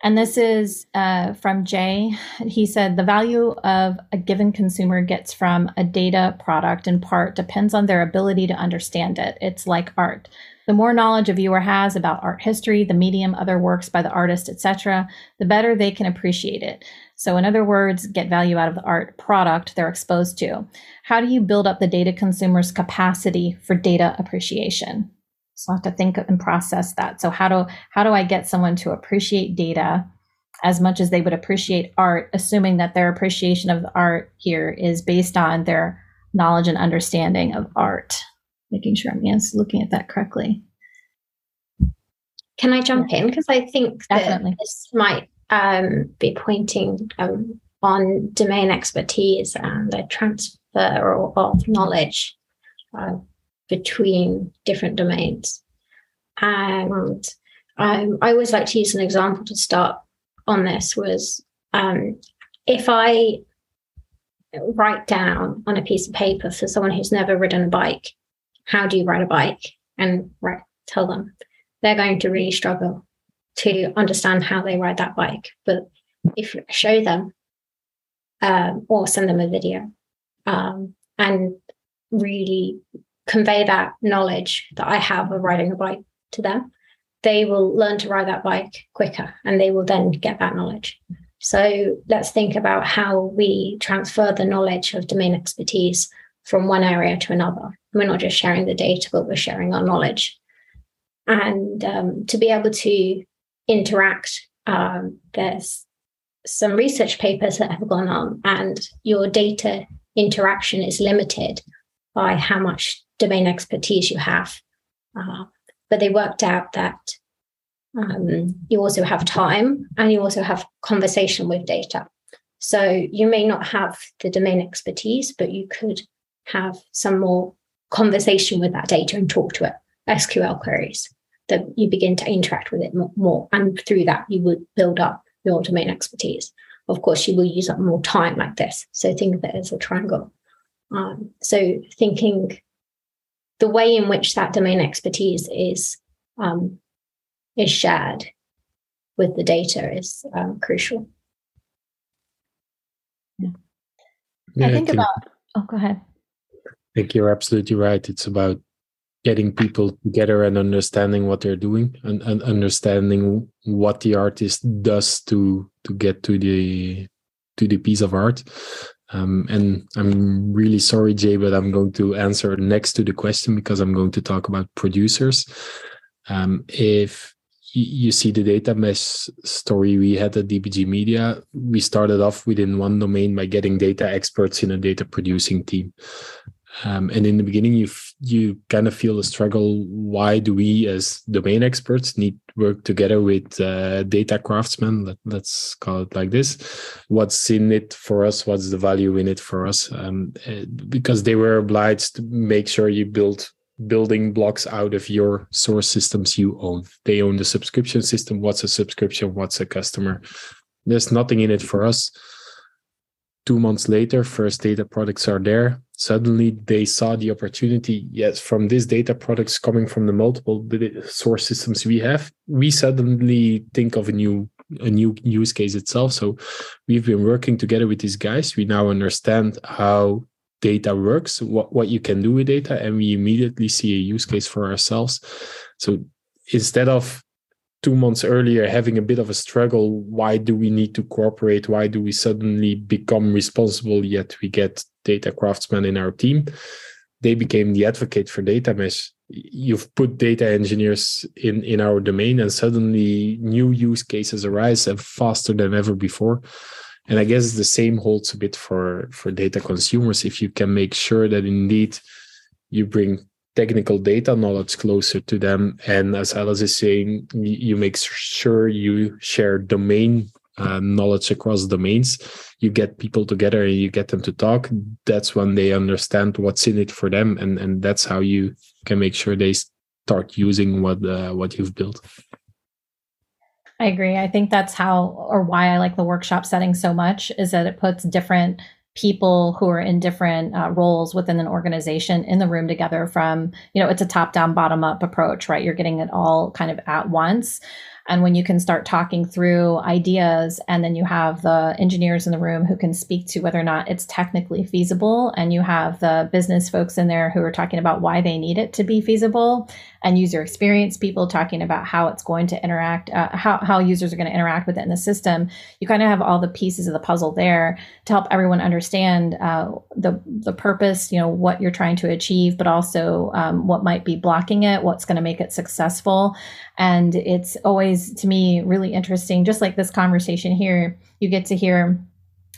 And this is uh, from Jay. He said the value of a given consumer gets from a data product in part depends on their ability to understand it. It's like art. The more knowledge a viewer has about art history, the medium, other works by the artist, etc., the better they can appreciate it. So, in other words, get value out of the art product they're exposed to. How do you build up the data consumer's capacity for data appreciation? So I have to think and process that. So how do how do I get someone to appreciate data as much as they would appreciate art, assuming that their appreciation of the art here is based on their knowledge and understanding of art? Making sure I'm looking at that correctly. Can I jump in because I think Definitely. that this might um, be pointing um, on domain expertise and the transfer of knowledge. Uh, between different domains. And um, I always like to use an example to start on this was um, if I write down on a piece of paper for someone who's never ridden a bike, how do you ride a bike? And right, tell them they're going to really struggle to understand how they ride that bike. But if you show them um, or send them a video um, and really convey that knowledge that I have of riding a bike to them, they will learn to ride that bike quicker and they will then get that knowledge. So let's think about how we transfer the knowledge of domain expertise from one area to another. We're not just sharing the data, but we're sharing our knowledge. and um, to be able to interact. Um, there's some research papers that have gone on, and your data interaction is limited by how much domain expertise you have. Uh, but they worked out that um, you also have time and you also have conversation with data. So you may not have the domain expertise, but you could have some more conversation with that data and talk to it, SQL queries, that you begin to interact with it more. And through that, you would build up your domain expertise. Of course, you will use up more time like this. So think of it as a triangle. Um, so thinking the way in which that domain expertise is um, is shared with the data is um, crucial. Yeah. yeah I, think I think about. Oh, go ahead. I think you're absolutely right. It's about getting people together and understanding what they're doing and, and understanding what the artist does to to get to the to the piece of art um, and I'm really sorry, Jay, but I'm going to answer next to the question because I'm going to talk about producers. Um, if you see the data mesh story we had at DPG Media, we started off within one domain by getting data experts in a data producing team. Um, and in the beginning, you f- you kind of feel a struggle. Why do we, as domain experts, need work together with uh, data craftsmen? Let, us call it like this. What's in it for us? What's the value in it for us? Um, uh, because they were obliged to make sure you build building blocks out of your source systems you own. They own the subscription system. What's a subscription? What's a customer? There's nothing in it for us. Two months later, first data products are there. Suddenly they saw the opportunity. Yes from these data products coming from the multiple source systems we have we suddenly think of a new a new use case itself. So we've been working together with these guys. We now understand how data works what, what you can do with data and we immediately see a use case for ourselves. So instead of two months earlier having a bit of a struggle. Why do we need to cooperate? Why do we suddenly become responsible yet we get data craftsmen in our team? They became the advocate for data mesh. You've put data engineers in in our domain and suddenly new use cases arise and faster than ever before. And i guess the same holds a bit for for data consumers. If you can make sure that indeed you bring technical data knowledge closer to them. And as Alice is saying, you make sure you share domain uh, knowledge across domains. You get people together and you get them to talk. That's when they understand what's in it for them, and and that's how you can make sure they start using what uh, what you've built. I agree. I think that's how or why I like the workshop setting so much is that it puts different people who are in different uh, roles within an organization in the room together from you know it's a top down bottom up approach right? You're getting it all kind of at once. And when you can start talking through ideas and then you have the engineers in the room who can speak to whether or not it's technically feasible and you have the business folks in there who are talking about why they need it to be feasible and user experience people talking about how it's going to interact uh, how, how users are going to interact with it in the system you kind of have all the pieces of the puzzle there to help everyone understand uh, the the purpose you know what you're trying to achieve but also um, what might be blocking it what's going to make it successful and it's always, to me, really interesting. Just like this conversation here, you get to hear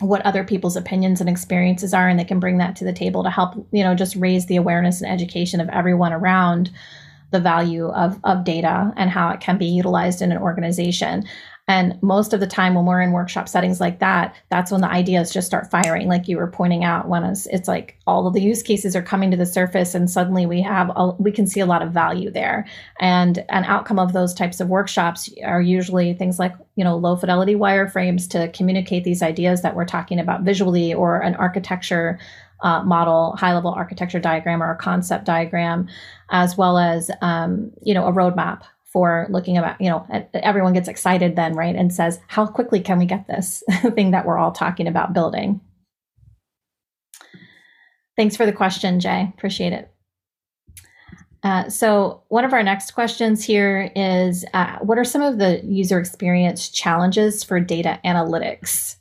what other people's opinions and experiences are, and they can bring that to the table to help, you know, just raise the awareness and education of everyone around the value of, of data and how it can be utilized in an organization. And most of the time, when we're in workshop settings like that, that's when the ideas just start firing, like you were pointing out. When it's, it's like all of the use cases are coming to the surface, and suddenly we have a, we can see a lot of value there. And an outcome of those types of workshops are usually things like you know low fidelity wireframes to communicate these ideas that we're talking about visually, or an architecture uh, model, high level architecture diagram or a concept diagram, as well as um, you know a roadmap for looking about, you know, everyone gets excited then, right? And says, how quickly can we get this [laughs] thing that we're all talking about building? Thanks for the question, Jay. Appreciate it. Uh, so, one of our next questions here is uh, What are some of the user experience challenges for data analytics?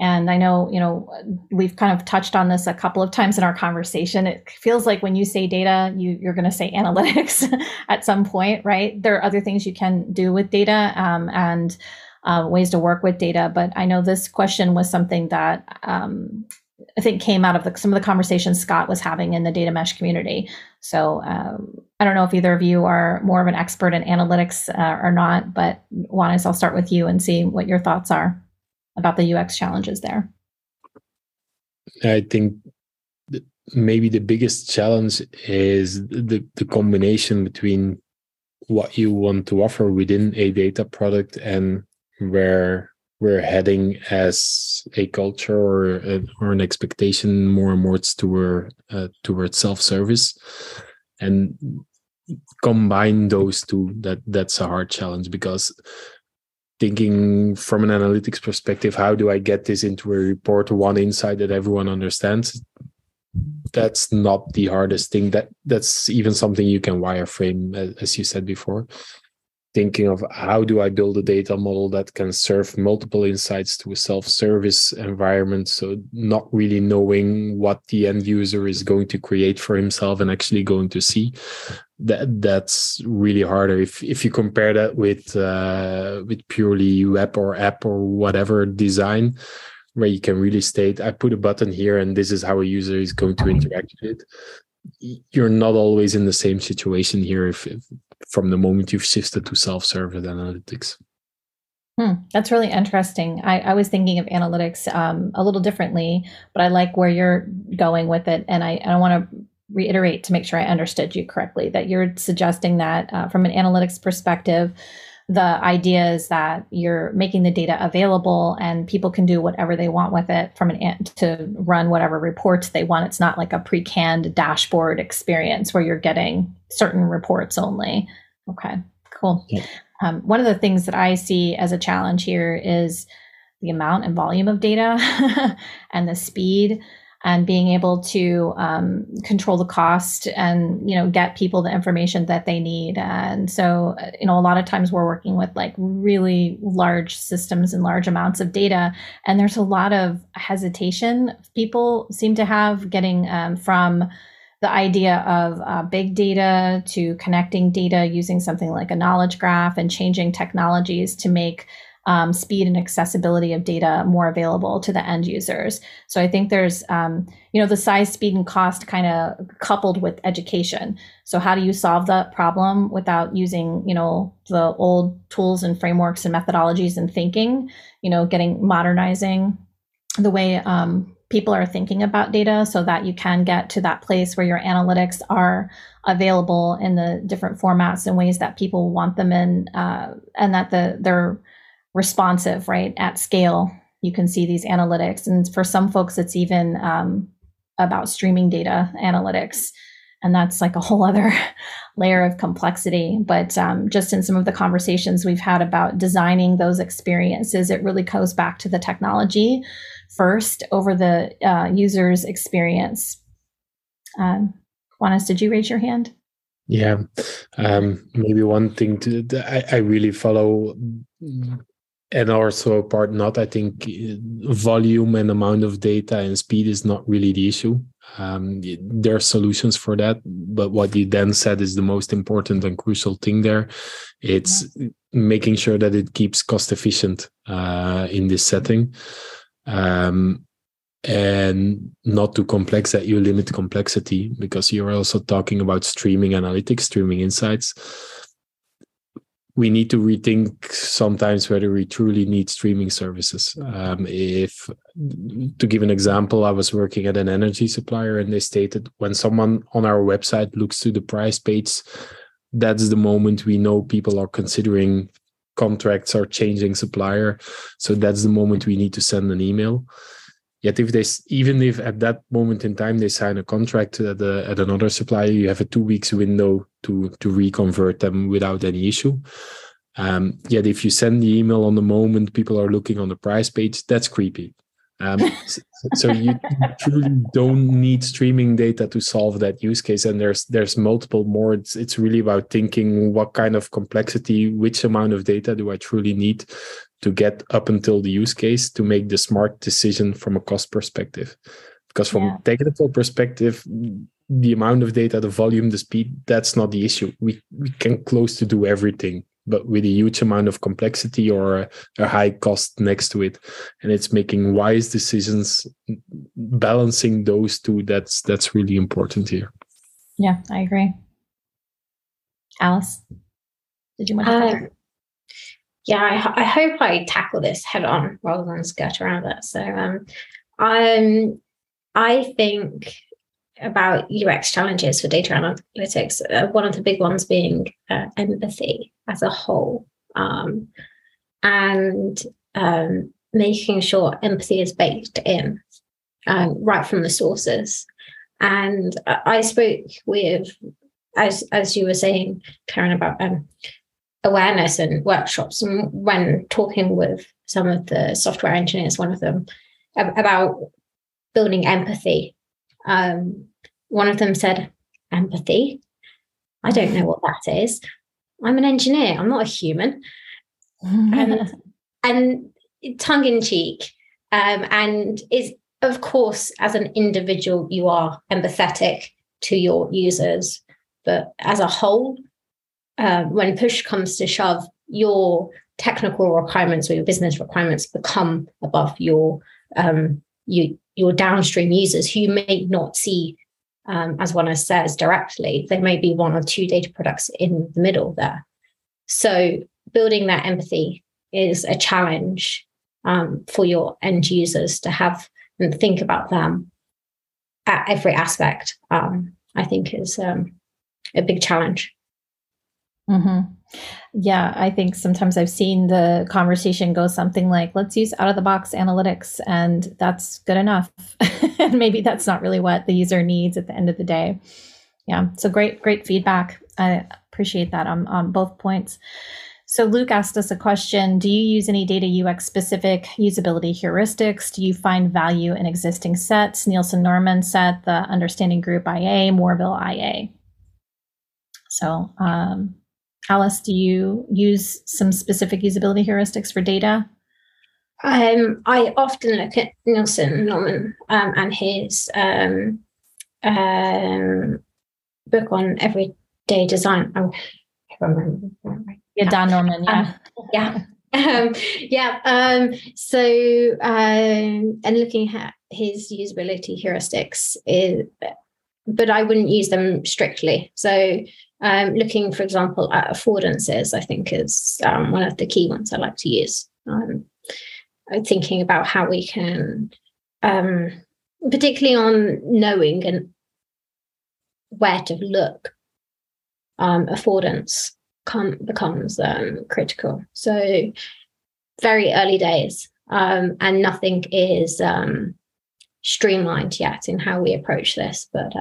And I know, you know, we've kind of touched on this a couple of times in our conversation. It feels like when you say data, you, you're going to say [laughs] analytics at some point, right? There are other things you can do with data um, and uh, ways to work with data. But I know this question was something that um, I think came out of the, some of the conversations Scott was having in the data mesh community. So um, I don't know if either of you are more of an expert in analytics uh, or not, but Wannes, I'll start with you and see what your thoughts are about the UX challenges there? I think maybe the biggest challenge is the, the combination between what you want to offer within a data product and where we're heading as a culture or, a, or an expectation more and more toward uh, towards self-service and combine those two that that's a hard challenge because thinking from an analytics perspective how do i get this into a report? One insight that everyone understands. That's not the hardest thing. That that's even something you can wireframe as you said before thinking of how do I build a data model that can serve multiple insights to a self-service environment. So not really knowing what the end user is going to create for himself and actually going to see. That that's really harder. If if you compare that with uh, with purely web or app or whatever design, where you can really state, I put a button here and this is how a user is going to interact with it you're not always in the same situation here if, if from the moment you've shifted to self-serve analytics. Hmm, that's really interesting. I, I, was thinking of analytics um, a little differently but i like where you're going with it and i, I want to reiterate to make sure i understood you correctly that you're suggesting that uh, from an analytics perspective the idea is that you're making the data available and people can do whatever they want with it from an to run whatever reports they want. It's not like a pre-canned dashboard experience where you're getting certain reports only. Okay cool. Yeah. um, one of the things that i see as a challenge here is the amount and volume of data [laughs] and the speed and being able to um, control the cost and you know get people the information that they need. And so you know a lot of times we're working with like really large systems and large amounts of data and there's a lot of hesitation. People seem to have getting um, from the idea of uh, big data to connecting data using something like a knowledge graph and changing technologies to make um, speed and accessibility of data more available to the end users. So I think there's, um, you know, the size, speed, and cost kind of coupled with education. So how do you solve that problem without using, you know, the old tools and frameworks and methodologies and thinking, you know, getting modernizing the way um, people are thinking about data so that you can get to that place where your analytics are available in the different formats and ways that people want them in uh, and that the they're responsive, right? At scale, you can see these analytics. And for some folks, it's even um, about streaming data analytics. And that's like a whole other [laughs] layer of complexity. But um, just in some of the conversations we've had about designing those experiences, it really goes back to the technology first over the uh, user's experience. Um, Wannes, did you raise your hand? Yeah, um, maybe one thing to I, I really follow and also part not i think volume and amount of data and speed is not really the issue. Um, there are solutions for that but what you then said is the most important and crucial thing there. It's making sure that it keeps cost efficient uh, in this setting. Um, and not too complex that you limit complexity because you're also talking about streaming analytics streaming insights we need to rethink sometimes whether we truly need streaming services. Um, if to give an example, I was working at an energy supplier and they stated when someone on our website looks to the price page, that's the moment we know people are considering contracts or changing supplier. So that's the moment we need to send an email. Yet, if they even if at that moment in time they sign a contract at, a, at another supplier, you have a two weeks window to to reconvert them without any issue. Um, yet, if you send the email on the moment people are looking on the price page, that's creepy. Um, [laughs] so you truly don't need streaming data to solve that use case, and there's there's multiple more. It's it's really about thinking what kind of complexity, which amount of data do I truly need to get up until the use case to make the smart decision from a cost perspective. Because from yeah. a technical perspective, the amount of data, the volume, the speed, that's not the issue. We we can close to do everything, but with a huge amount of complexity or a, a high cost next to it. And it's making wise decisions, balancing those two, that's that's really important here. Yeah, I agree. Alice, did you want to? Um, yeah, I, I, hope I tackle this head on rather than skirt around it. So, um, um, I think about UX challenges for data analytics. Uh, one of the big ones being uh, empathy as a whole, um, and um, making sure empathy is baked in um, right from the sources. And I spoke with, as as you were saying, Karen, about um, awareness and workshops, and when talking with some of the software engineers, one of them about building empathy. Um, one of them said, empathy. I don't know what that is. I'm an engineer. I'm not a human. and, [laughs] and tongue in cheek. Um, and is of course, as an individual, you are empathetic to your users, but as a whole, uh, when push comes to shove, your technical requirements or your business requirements become above your um, you, your downstream users who may not see, um, as one says directly, there may be one or two data products in the middle there. So building that empathy is a challenge um, for your end users to have and think about them at every aspect. Um, I think is um, a big challenge. Mm-hmm. Yeah, I think sometimes I've seen the conversation go something like, let's use out of the box analytics, and that's good enough. [laughs] and maybe that's not really what the user needs at the end of the day. Yeah, so great, great feedback. I appreciate that on, on both points. So Luke asked us a question Do you use any data UX specific usability heuristics? Do you find value in existing sets? Nielsen Norman set, the Understanding Group IA, Morville IA. So um, Alice, do you use some specific usability heuristics for data? Um, I often look at Nielsen Norman um, and his um, um book on everyday design. Oh, I remember. Yeah, Don Norman. Yeah, um, yeah. [laughs] Um, yeah. Um, so, um, and looking at his usability heuristics is, but I wouldn't use them strictly. So, um, looking, for example, at affordances, I think is um, one of the key ones I like to use. Um, thinking about how we can, um, particularly on knowing and where to look, um, affordance come, becomes um, critical. So, very early days, and nothing is streamlined yet in how we approach this, but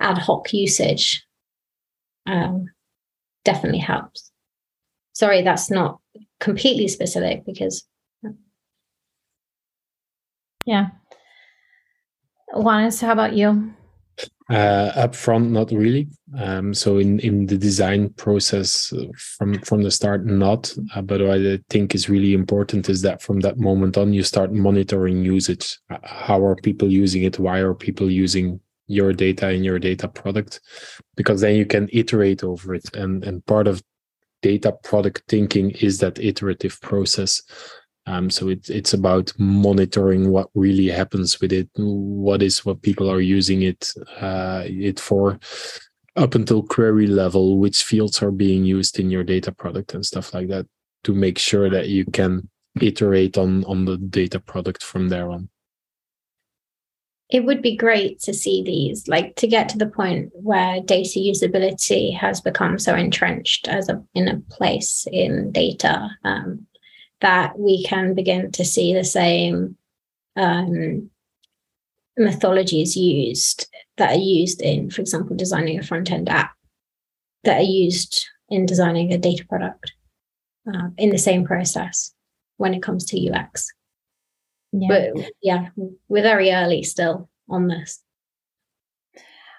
ad hoc usage um, definitely helps. Sorry, that's not completely specific because. Yeah. Wannes, how about you? Uh, upfront, not really. Um, so in in the design process uh, from from the start, not. Uh, but what I think is really important is that from that moment on, you start monitoring usage. How are people using it? Why are people using your data in your data product because then you can iterate over it. And and part of data product thinking is that iterative process. Um, so it, it's about monitoring what really happens with it what is what people are using it uh, it for up until query level which fields are being used in your data product and stuff like that to make sure that you can iterate on on the data product from there on it would be great to see these, like to get to the point where data usability has become so entrenched as a in a place in data um, that we can begin to see the same um, methodologies used that are used in, for example, designing a front end app that are used in designing a data product uh, in the same process when it comes to UX. Yeah. But yeah, we're very early still on this.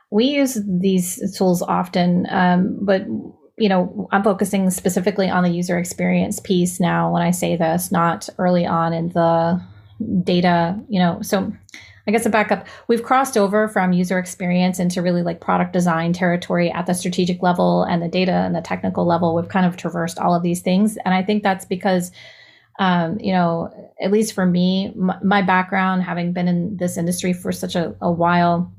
We use these tools often, um, but you know, I'm focusing specifically on the user experience piece now when I say this, not early on in the data, you know. So I guess a backup, we've crossed over from user experience into really like product design territory at the strategic level and the data and the technical level. We've kind of traversed all of these things. And I think that's because um, you know, at least for me, my, my, background, having been in this industry for such a, a while,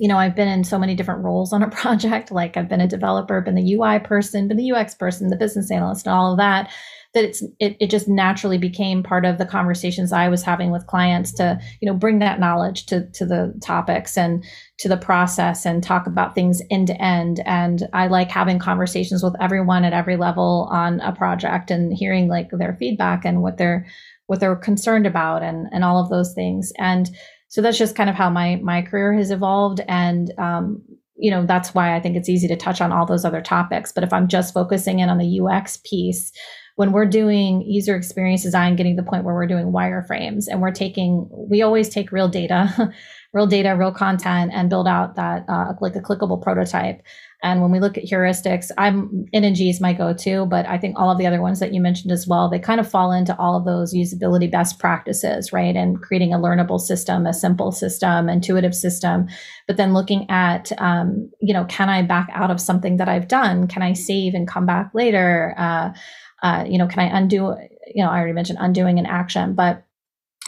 you know, I've been in so many different roles on a [laughs] project. Like I've been a developer, been the UI person, been the UX person, the business analyst, and all of that. That it's it, it just naturally became part of the conversations I was having with clients to, you know, bring that knowledge to to the topics and to the process and talk about things end to end. And I like having conversations with everyone at every level on a project and hearing like their feedback and what they're what they're concerned about and and all of those things. And so that's just kind of how my my career has evolved and um, you know that's why i think it's easy to touch on all those other topics but if i'm just focusing in on the ux piece when we're doing user experience design getting to the point where we're doing wireframes and we're taking we always take real data [laughs] real data real content and build out that uh, like a clickable prototype and when we look at heuristics, I'm NNG is my go-to, but I think all of the other ones that you mentioned as well, they kind of fall into all of those usability best practices, right? And creating a learnable system, a simple system, intuitive system. But then looking at, um, you know, can I back out of something that I've done? Can I save and come back later? Uh, uh, you know, can I undo? You know, I already mentioned undoing an action, but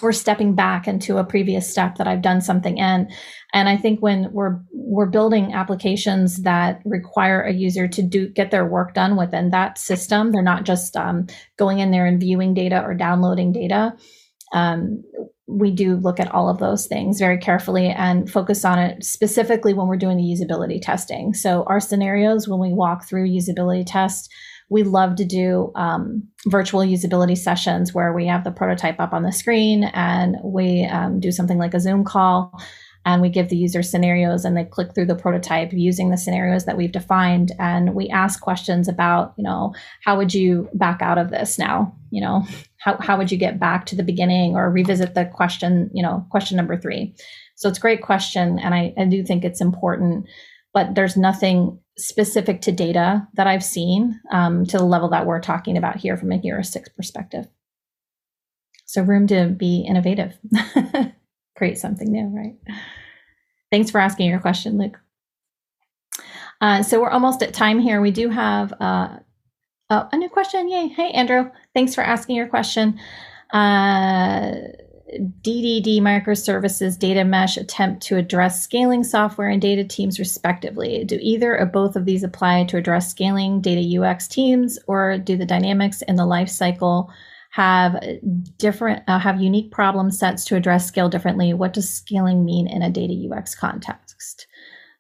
we're stepping back into a previous step that I've done something in. And I think when we're we're building applications that require a user to do get their work done within that system, they're not just um, going in there and viewing data or downloading data. Um, we do look at all of those things very carefully and focus on it specifically when we're doing the usability testing. So our scenarios when we walk through usability tests we love to do um, virtual usability sessions where we have the prototype up on the screen and we um, do something like a Zoom call and we give the user scenarios and they click through the prototype using the scenarios that we've defined and we ask questions about you know how would you back out of this now? You know how, how would you get back to the beginning or revisit the question you know question number three? So it's a great question and i, I do think it's important but there's nothing specific to data that I've seen um, to the level that we're talking about here from a heuristics perspective. So, room to be innovative, [laughs] create something new, right? Thanks for asking your question, Luke. Uh, so, we're almost at time here. We do have uh, oh, a new question. Yay. Hey, Andrew. Thanks for asking your question. Uh, DDD microservices data mesh attempt to address scaling software and data teams respectively? Do either or both of these apply to address scaling data UX teams, or do the dynamics in the life cycle have different uh, have unique problem sets to address scale differently? What does scaling mean in a data UX context?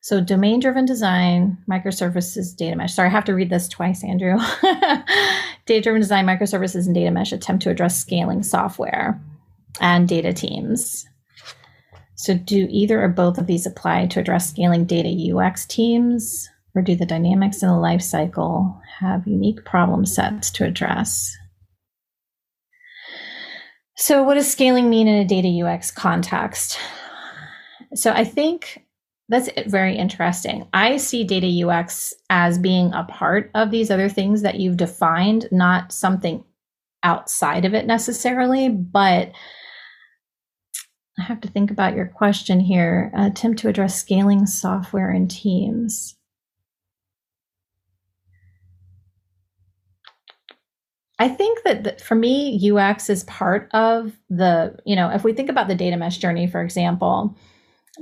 So domain driven design, microservices, data mesh. Sorry, I have to read this twice, Andrew. [laughs] data driven design, microservices, and data mesh attempt to address scaling software and data teams. So, do either or both of these apply to address scaling data UX teams, or do the dynamics in the life cycle have unique problem sets to address? So, what does scaling mean in a data UX context? So, I think that's very interesting. I see data UX as being a part of these other things that you've defined, not something outside of it necessarily, but I have to think about your question here. Uh, attempt to address scaling software and teams. I think that for me, UX is part of the, you know, if we think about the data mesh journey, for example,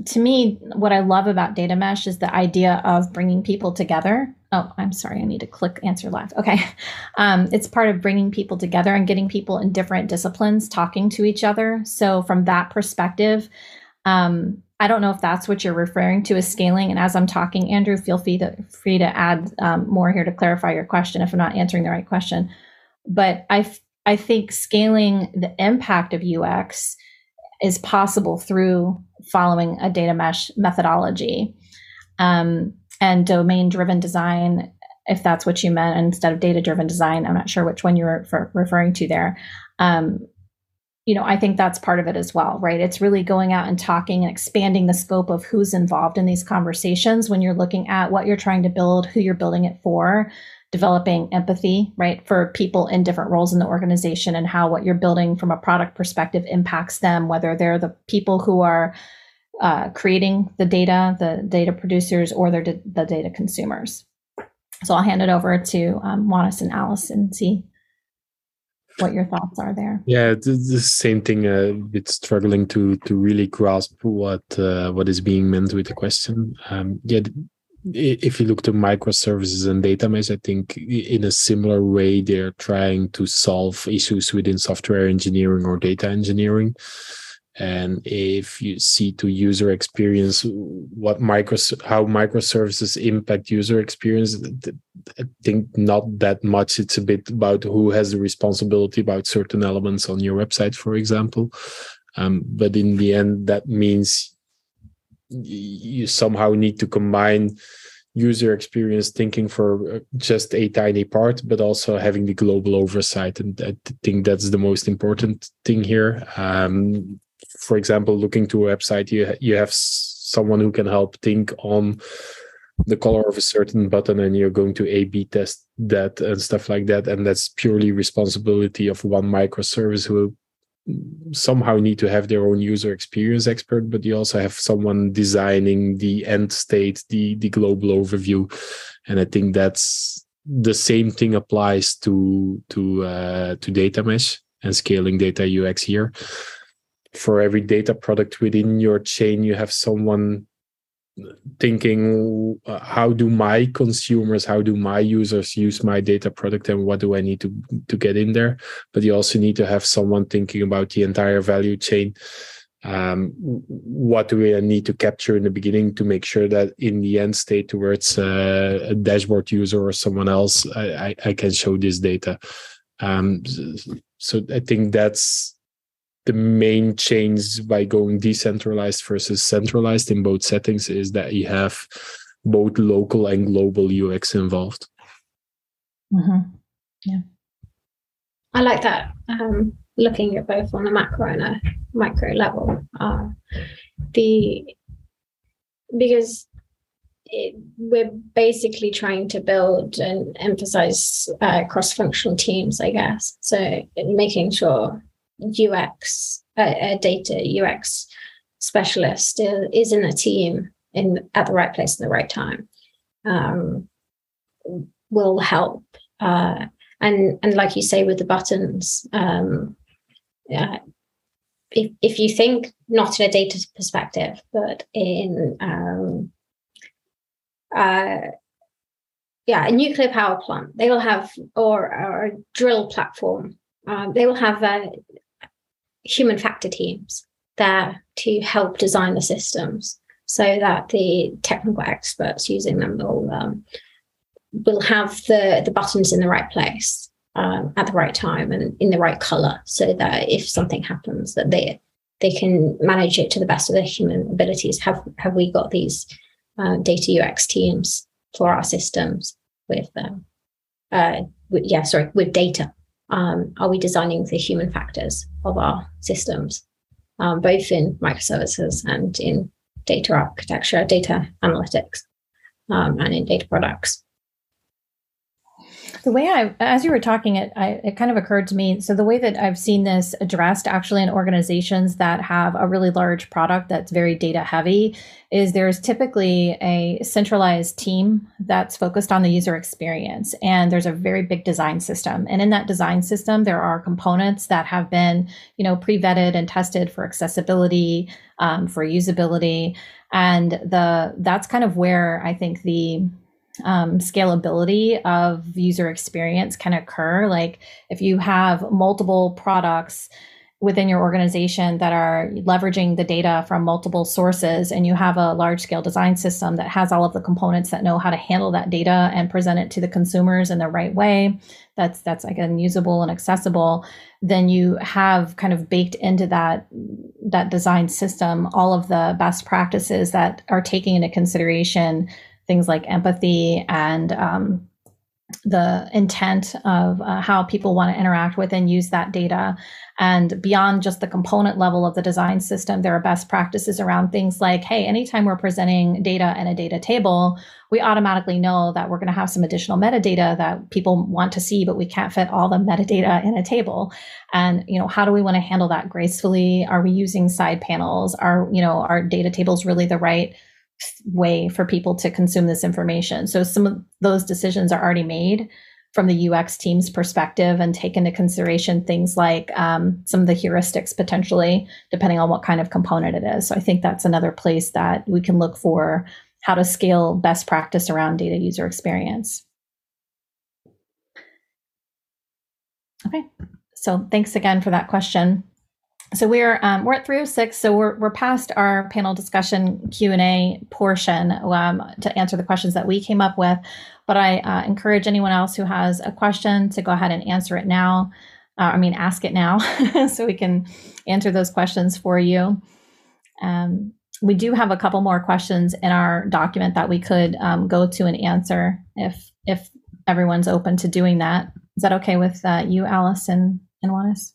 to me, what I love about data mesh is the idea of bringing people together. Oh, I'm sorry, I need to click answer live. Okay. Um, it's part of bringing people together and getting people in different disciplines talking to each other. So, from that perspective, um, I don't know if that's what you're referring to as scaling. And as I'm talking, Andrew, feel free to free to add um, more here to clarify your question if I'm not answering the right question. But I I think scaling the impact of UX is possible through following a data mesh methodology um, and domain driven design if that's what you meant instead of data driven design i'm not sure which one you were referring to there um, you know, I think that's part of it as well, right? It's really going out and talking and expanding the scope of who's involved in these conversations when you're looking at what you're trying to build, who you're building it for, developing empathy, right, for people in different roles in the organization and how what you're building from a product perspective impacts them, whether they're the people who are uh, creating the data, the data producers, or they're the data consumers. So I'll hand it over to um, Wannes and Alice and see what your thoughts are there. Yeah, the, the same thing. Uh, it's struggling to to really grasp what uh, what is being meant with the question. Um, yeah, if you look to microservices and data mesh, I think in a similar way they're trying to solve issues within software engineering or data engineering and if you see to user experience what micro how microservices impact user experience i think not that much. It's a bit about who has the responsibility about certain elements on your website for example. Um, but in the end that means you somehow need to combine user experience thinking for uh, just a tiny part but also having the global oversight. And i think that's the most important thing here. Um, for example, looking to a website, you you have someone who can help think on the color of a certain button and you're going to a b test that and stuff like that. And that's purely responsibility of one microservice who somehow need to have their own user experience expert but you also have someone designing the end state the the global overview. And i think that's the same thing applies to to uh, to data mesh and scaling data ux here for every data product within your chain you have someone thinking uh, how do my consumers how do my users use my data product and what do i need to to get in there? But you also need to have someone thinking about the entire value chain um, what do we need to capture in the beginning to make sure that in the end state towards a dashboard user or someone else I, I, I can show this data. Um, so i think that's the main change by going decentralized versus centralized in both settings is that you have both local and global UX involved. Mm-hmm. Yeah. I like that. Um, looking at both on a macro and a micro level. Uh, the because it, we're basically trying to build and emphasize uh, cross-functional teams, I guess. So making sure UX, a data UX specialist is in a team in at the right place at the right time um, will help. Uh, and and like you say with the buttons, um, uh, if if you think not in a data perspective, but in um, uh, yeah, a nuclear power plant, they will have or, or a drill platform. Um, they will have a, human factor teams there to help design the systems so that the technical experts using them will um, will have the the buttons in the right place um, at the right time and in the right color so that if something happens that they they can manage it to the best of their human abilities. Have have we got these uh, data ux teams for our systems with um, uh, with, yeah sorry with data um, are we designing the human factors of our systems, um, both in microservices and in data architecture, data analytics, um, and in data products? The way I, as you were talking, it I, it kind of occurred to me. So the way that I've seen this addressed, actually, in organizations that have a really large product that's very data heavy, is there's typically a centralized team that's focused on the user experience, and there's a very big design system. And in that design system, there are components that have been, you know, pre vetted and tested for accessibility, um, for usability, and the that's kind of where I think the um, scalability of user experience can occur. Like if you have multiple products within your organization that are leveraging the data from multiple sources and you have a large scale design system that has all of the components that know how to handle that data and present it to the consumers in the right way that's that's again usable and accessible then you have kind of baked into that that design system all of the best practices that are taking into consideration things like empathy and um, the intent of uh, how people want to interact with and use that data. And beyond just the component level of the design system, there are best practices around things like hey, anytime we're presenting data in a data table, we automatically know that we're going to have some additional metadata that people want to see, but we can't fit all the metadata in a table. And, you know, how do we want to handle that gracefully? Are we using side panels? Are, you know, our data tables really the right way for people to consume this information. So some of those decisions are already made from the UX team's perspective and take into consideration things like um, some of the heuristics potentially, depending on what kind of component it is. So I think that's another place that we can look for how to scale best practice around data user experience. Okay, so thanks again for that question so we're um, we're at 306 so we're, we're past our panel discussion q&a portion um, to answer the questions that we came up with. But i uh, encourage anyone else who has a question to go ahead and answer it now uh, i mean ask it now [laughs] so we can answer those questions for you. Um, we do have a couple more questions in our document that we could um, go to and answer if if everyone's open to doing that. Is that okay with uh, you alice and and Wannes?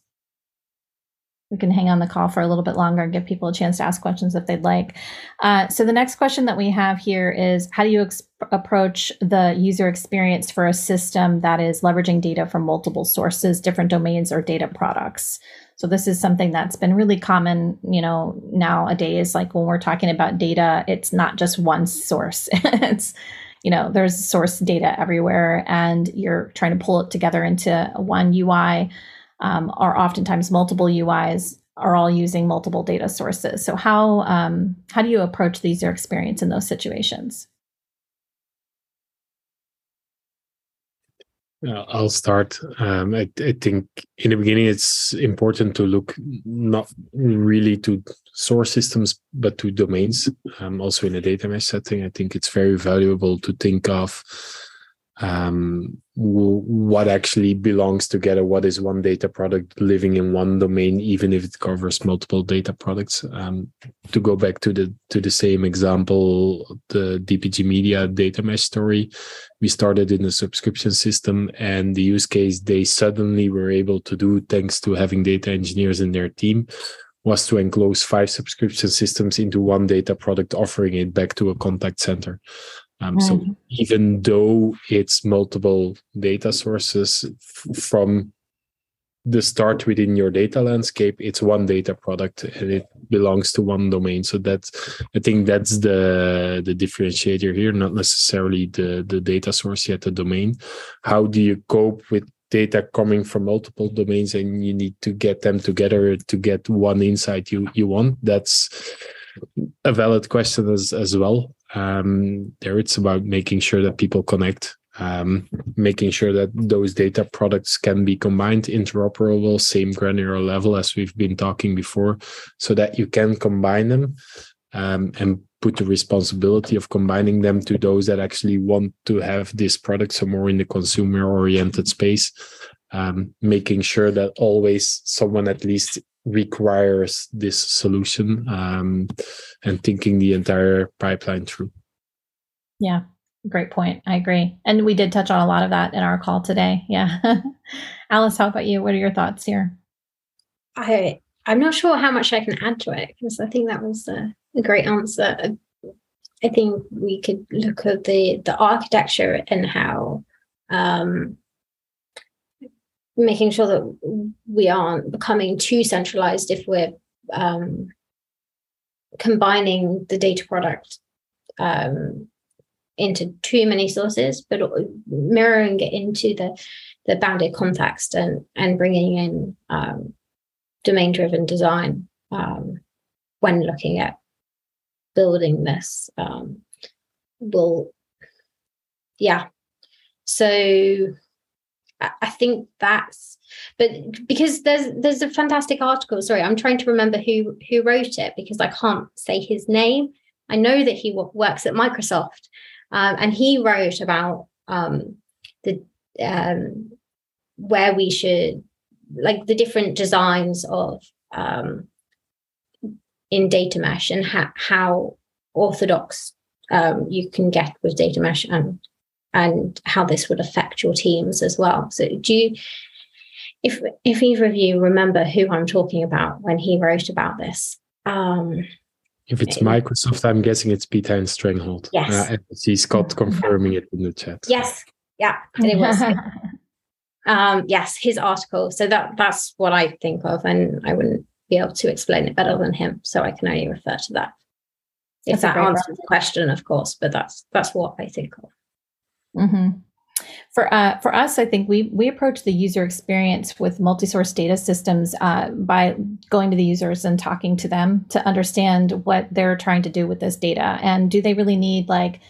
We can hang on the call for a little bit longer and give people a chance to ask questions if they'd like. Uh, so the next question that we have here is how do you ex- approach the user experience for a system that is leveraging data from multiple sources, different domains, or data products? So this is something that's been really common, you know, nowadays. Like when we're talking about data, it's not just one source. [laughs] it's you know, there's source data everywhere, and you're trying to pull it together into one UI um, are oftentimes multiple UIs are all using multiple data sources. So how um, how do you approach the user experience in those situations? I'll start. Um, I, I, think in the beginning it's important to look not really to source systems but to domains. Um, also in a data mesh setting, I think it's very valuable to think of um, what actually belongs together what is one data product living in one domain even if it covers multiple data products. Um, to go back to the to the same example the dpg media data mesh story we started in a subscription system and the use case they suddenly were able to do thanks to having data engineers in their team was to enclose five subscription systems into one data product offering it back to a contact center um, So mm-hmm. even though it's multiple data sources f- from the start within your data landscape, it's one data product and it belongs to one domain. So that's I think that's the the differentiator here, not necessarily the the data source yet the domain. How do you cope with data coming from multiple domains and you need to get them together to get one insight you you want? That's a valid question as as well. Um, there, it's about making sure that people connect, um, making sure that those data products can be combined, interoperable, same granular level as we've been talking before, so that you can combine them um, and put the responsibility of combining them to those that actually want to have this product, so more in the consumer oriented space. Um, making sure that always someone at least requires this solution um, and thinking the entire pipeline through. Yeah, great point. I agree. And we did touch on a lot of that in our call today. Yeah. [laughs] Alice, how about you? What are your thoughts here? I I'm not sure how much I can add to it because I think that was a, a great answer. I think we could look at the the architecture and how um, making sure that we aren't becoming too centralized if we're um, combining the data product um, into too many sources, but mirroring it into the the bounded context and and bringing in um, domain driven design um, when looking at building this um, will yeah. So I think that's but because there's there's a fantastic article. Sorry, I'm trying to remember who who wrote it because I can't say his name. I know that he works at Microsoft, um, and he wrote about um, the um, where we should like the different designs of um, in data mesh and ha- how orthodox um, you can get with data mesh and and how this would affect your teams as well. So do you if if either of you remember who I'm talking about when he wrote about this? Um, if it's Microsoft, I'm guessing it's Piethein Strengholt. Yes. Uh, I see Scott confirming it in the chat. Yes. Yeah. And it was. [laughs] um, yes, his article. So that that's what I think of, and I wouldn't be able to explain it better than him. So I can only refer to that. If that's that answers the question, of course, but that's that's what I think of. Mm-hmm. For uh, for us, I think we we approach the user experience with multi-source data systems uh, by going to the users and talking to them to understand what they're trying to do with this data, and do they really need like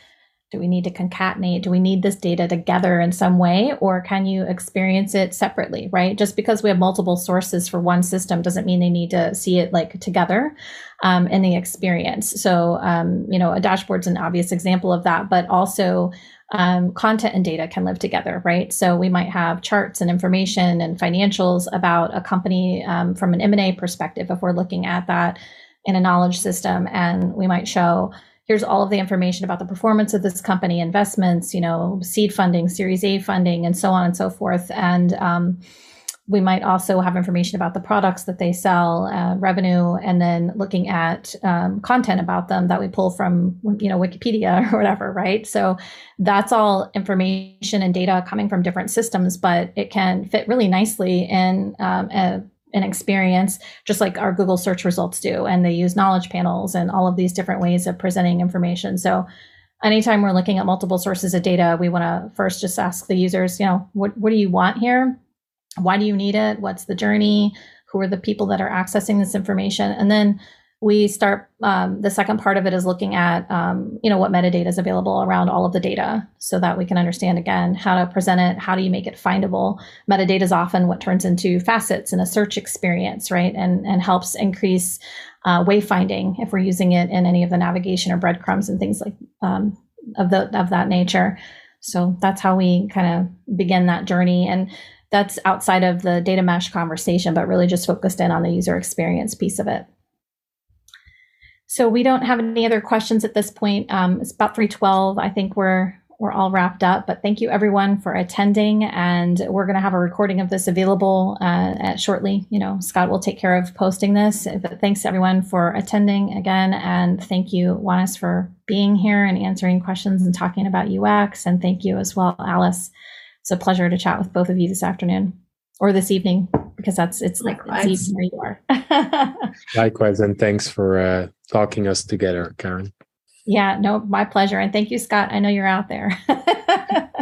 do we need to concatenate? Do we need this data together in some way? Or can you experience it separately right? Just because we have multiple sources for one system doesn't mean they need to see it like together um, in the experience. So um, you know a dashboard's an obvious example of that but also um, content and data can live together, right? So we might have charts and information and financials about a company um, from an M&A perspective if we're looking at that in a knowledge system, and we might show here's all of the information about the performance of this company, investments, you know, seed funding, Series A funding, and so on and so forth, and um, we might also have information about the products that they sell, uh, revenue, and then looking at um, content about them that we pull from, you know, Wikipedia [laughs] or whatever, right? So that's all information and data coming from different systems, but it can fit really nicely in um, a, an experience, just like our Google search results do. And they use knowledge panels and all of these different ways of presenting information. So anytime we're looking at multiple sources of data, we want to first just ask the users, you know, what, what do you want here? Why do you need it? What's the journey? Who are the people that are accessing this information? And then we start um, the second part of it is looking at um, you know what metadata is available around all of the data so that we can understand again how to present it how do you make it findable? Metadata is often what turns into facets in a search experience right? And and helps increase uh, wayfinding if we're using it in any of the navigation or breadcrumbs and things like um, of the of that nature. So that's how we kind of begin that journey. And that's outside of the data mesh conversation, but really just focused in on the user experience piece of it. So we don't have any other questions at this point. Um, it's about 312. I think we're we're all wrapped up. But thank you everyone for attending, and we're going to have a recording of this available uh, shortly. You know, Scott will take care of posting this. But thanks everyone for attending again, and thank you Wannes for being here and answering questions and talking about UX, and thank you as well, Alice. It's a pleasure to chat with both of you this afternoon or this evening because that's it's like it's evening where you are. [laughs] Likewise, and thanks for uh, talking us together, Karen. Yeah, no, my pleasure, and thank you, Scott. I know you're out there. [laughs]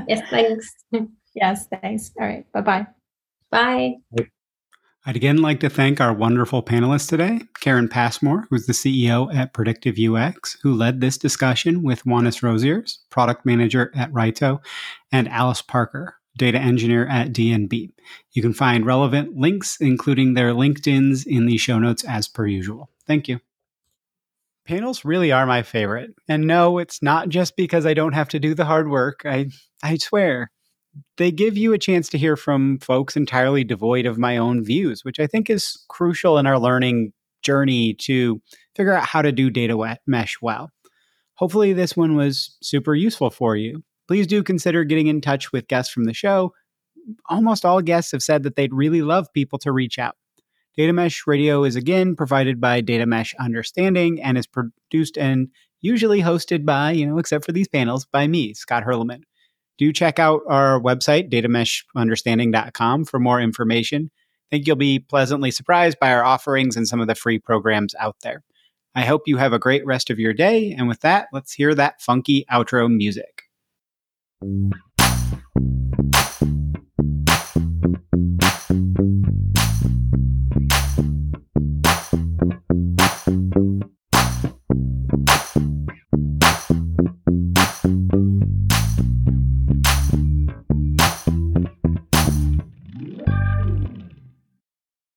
yes, thanks. Yes, thanks. All right, bye-bye. Bye. I'd again like to thank our wonderful panelists today Karen Passmore, who's the CEO at Predictive UX, who led this discussion with Wannes Rosiers, product manager at Raito, and Alice Parker, data engineer at DNB. You can find relevant links, including their LinkedIn's, in the show notes as per usual. Thank you. Panels really are my favorite. And no, it's not just because I don't have to do the hard work. I I swear they give you a chance to hear from folks entirely devoid of my own views, which I think is crucial in our learning journey to figure out how to do data mesh well. Hopefully, this one was super useful for you. Please do consider getting in touch with guests from the show. Almost all guests have said that they'd really love people to reach out. Data Mesh Radio is again provided by Data Mesh Understanding and is produced and usually hosted by, you know, except for these panels, by me, Scott Hirleman do check out our website, datameshunderstanding.com, for more information. I think you'll be pleasantly surprised by our offerings and some of the free programs out there. I hope you have a great rest of your day. And with that, let's hear that funky outro music.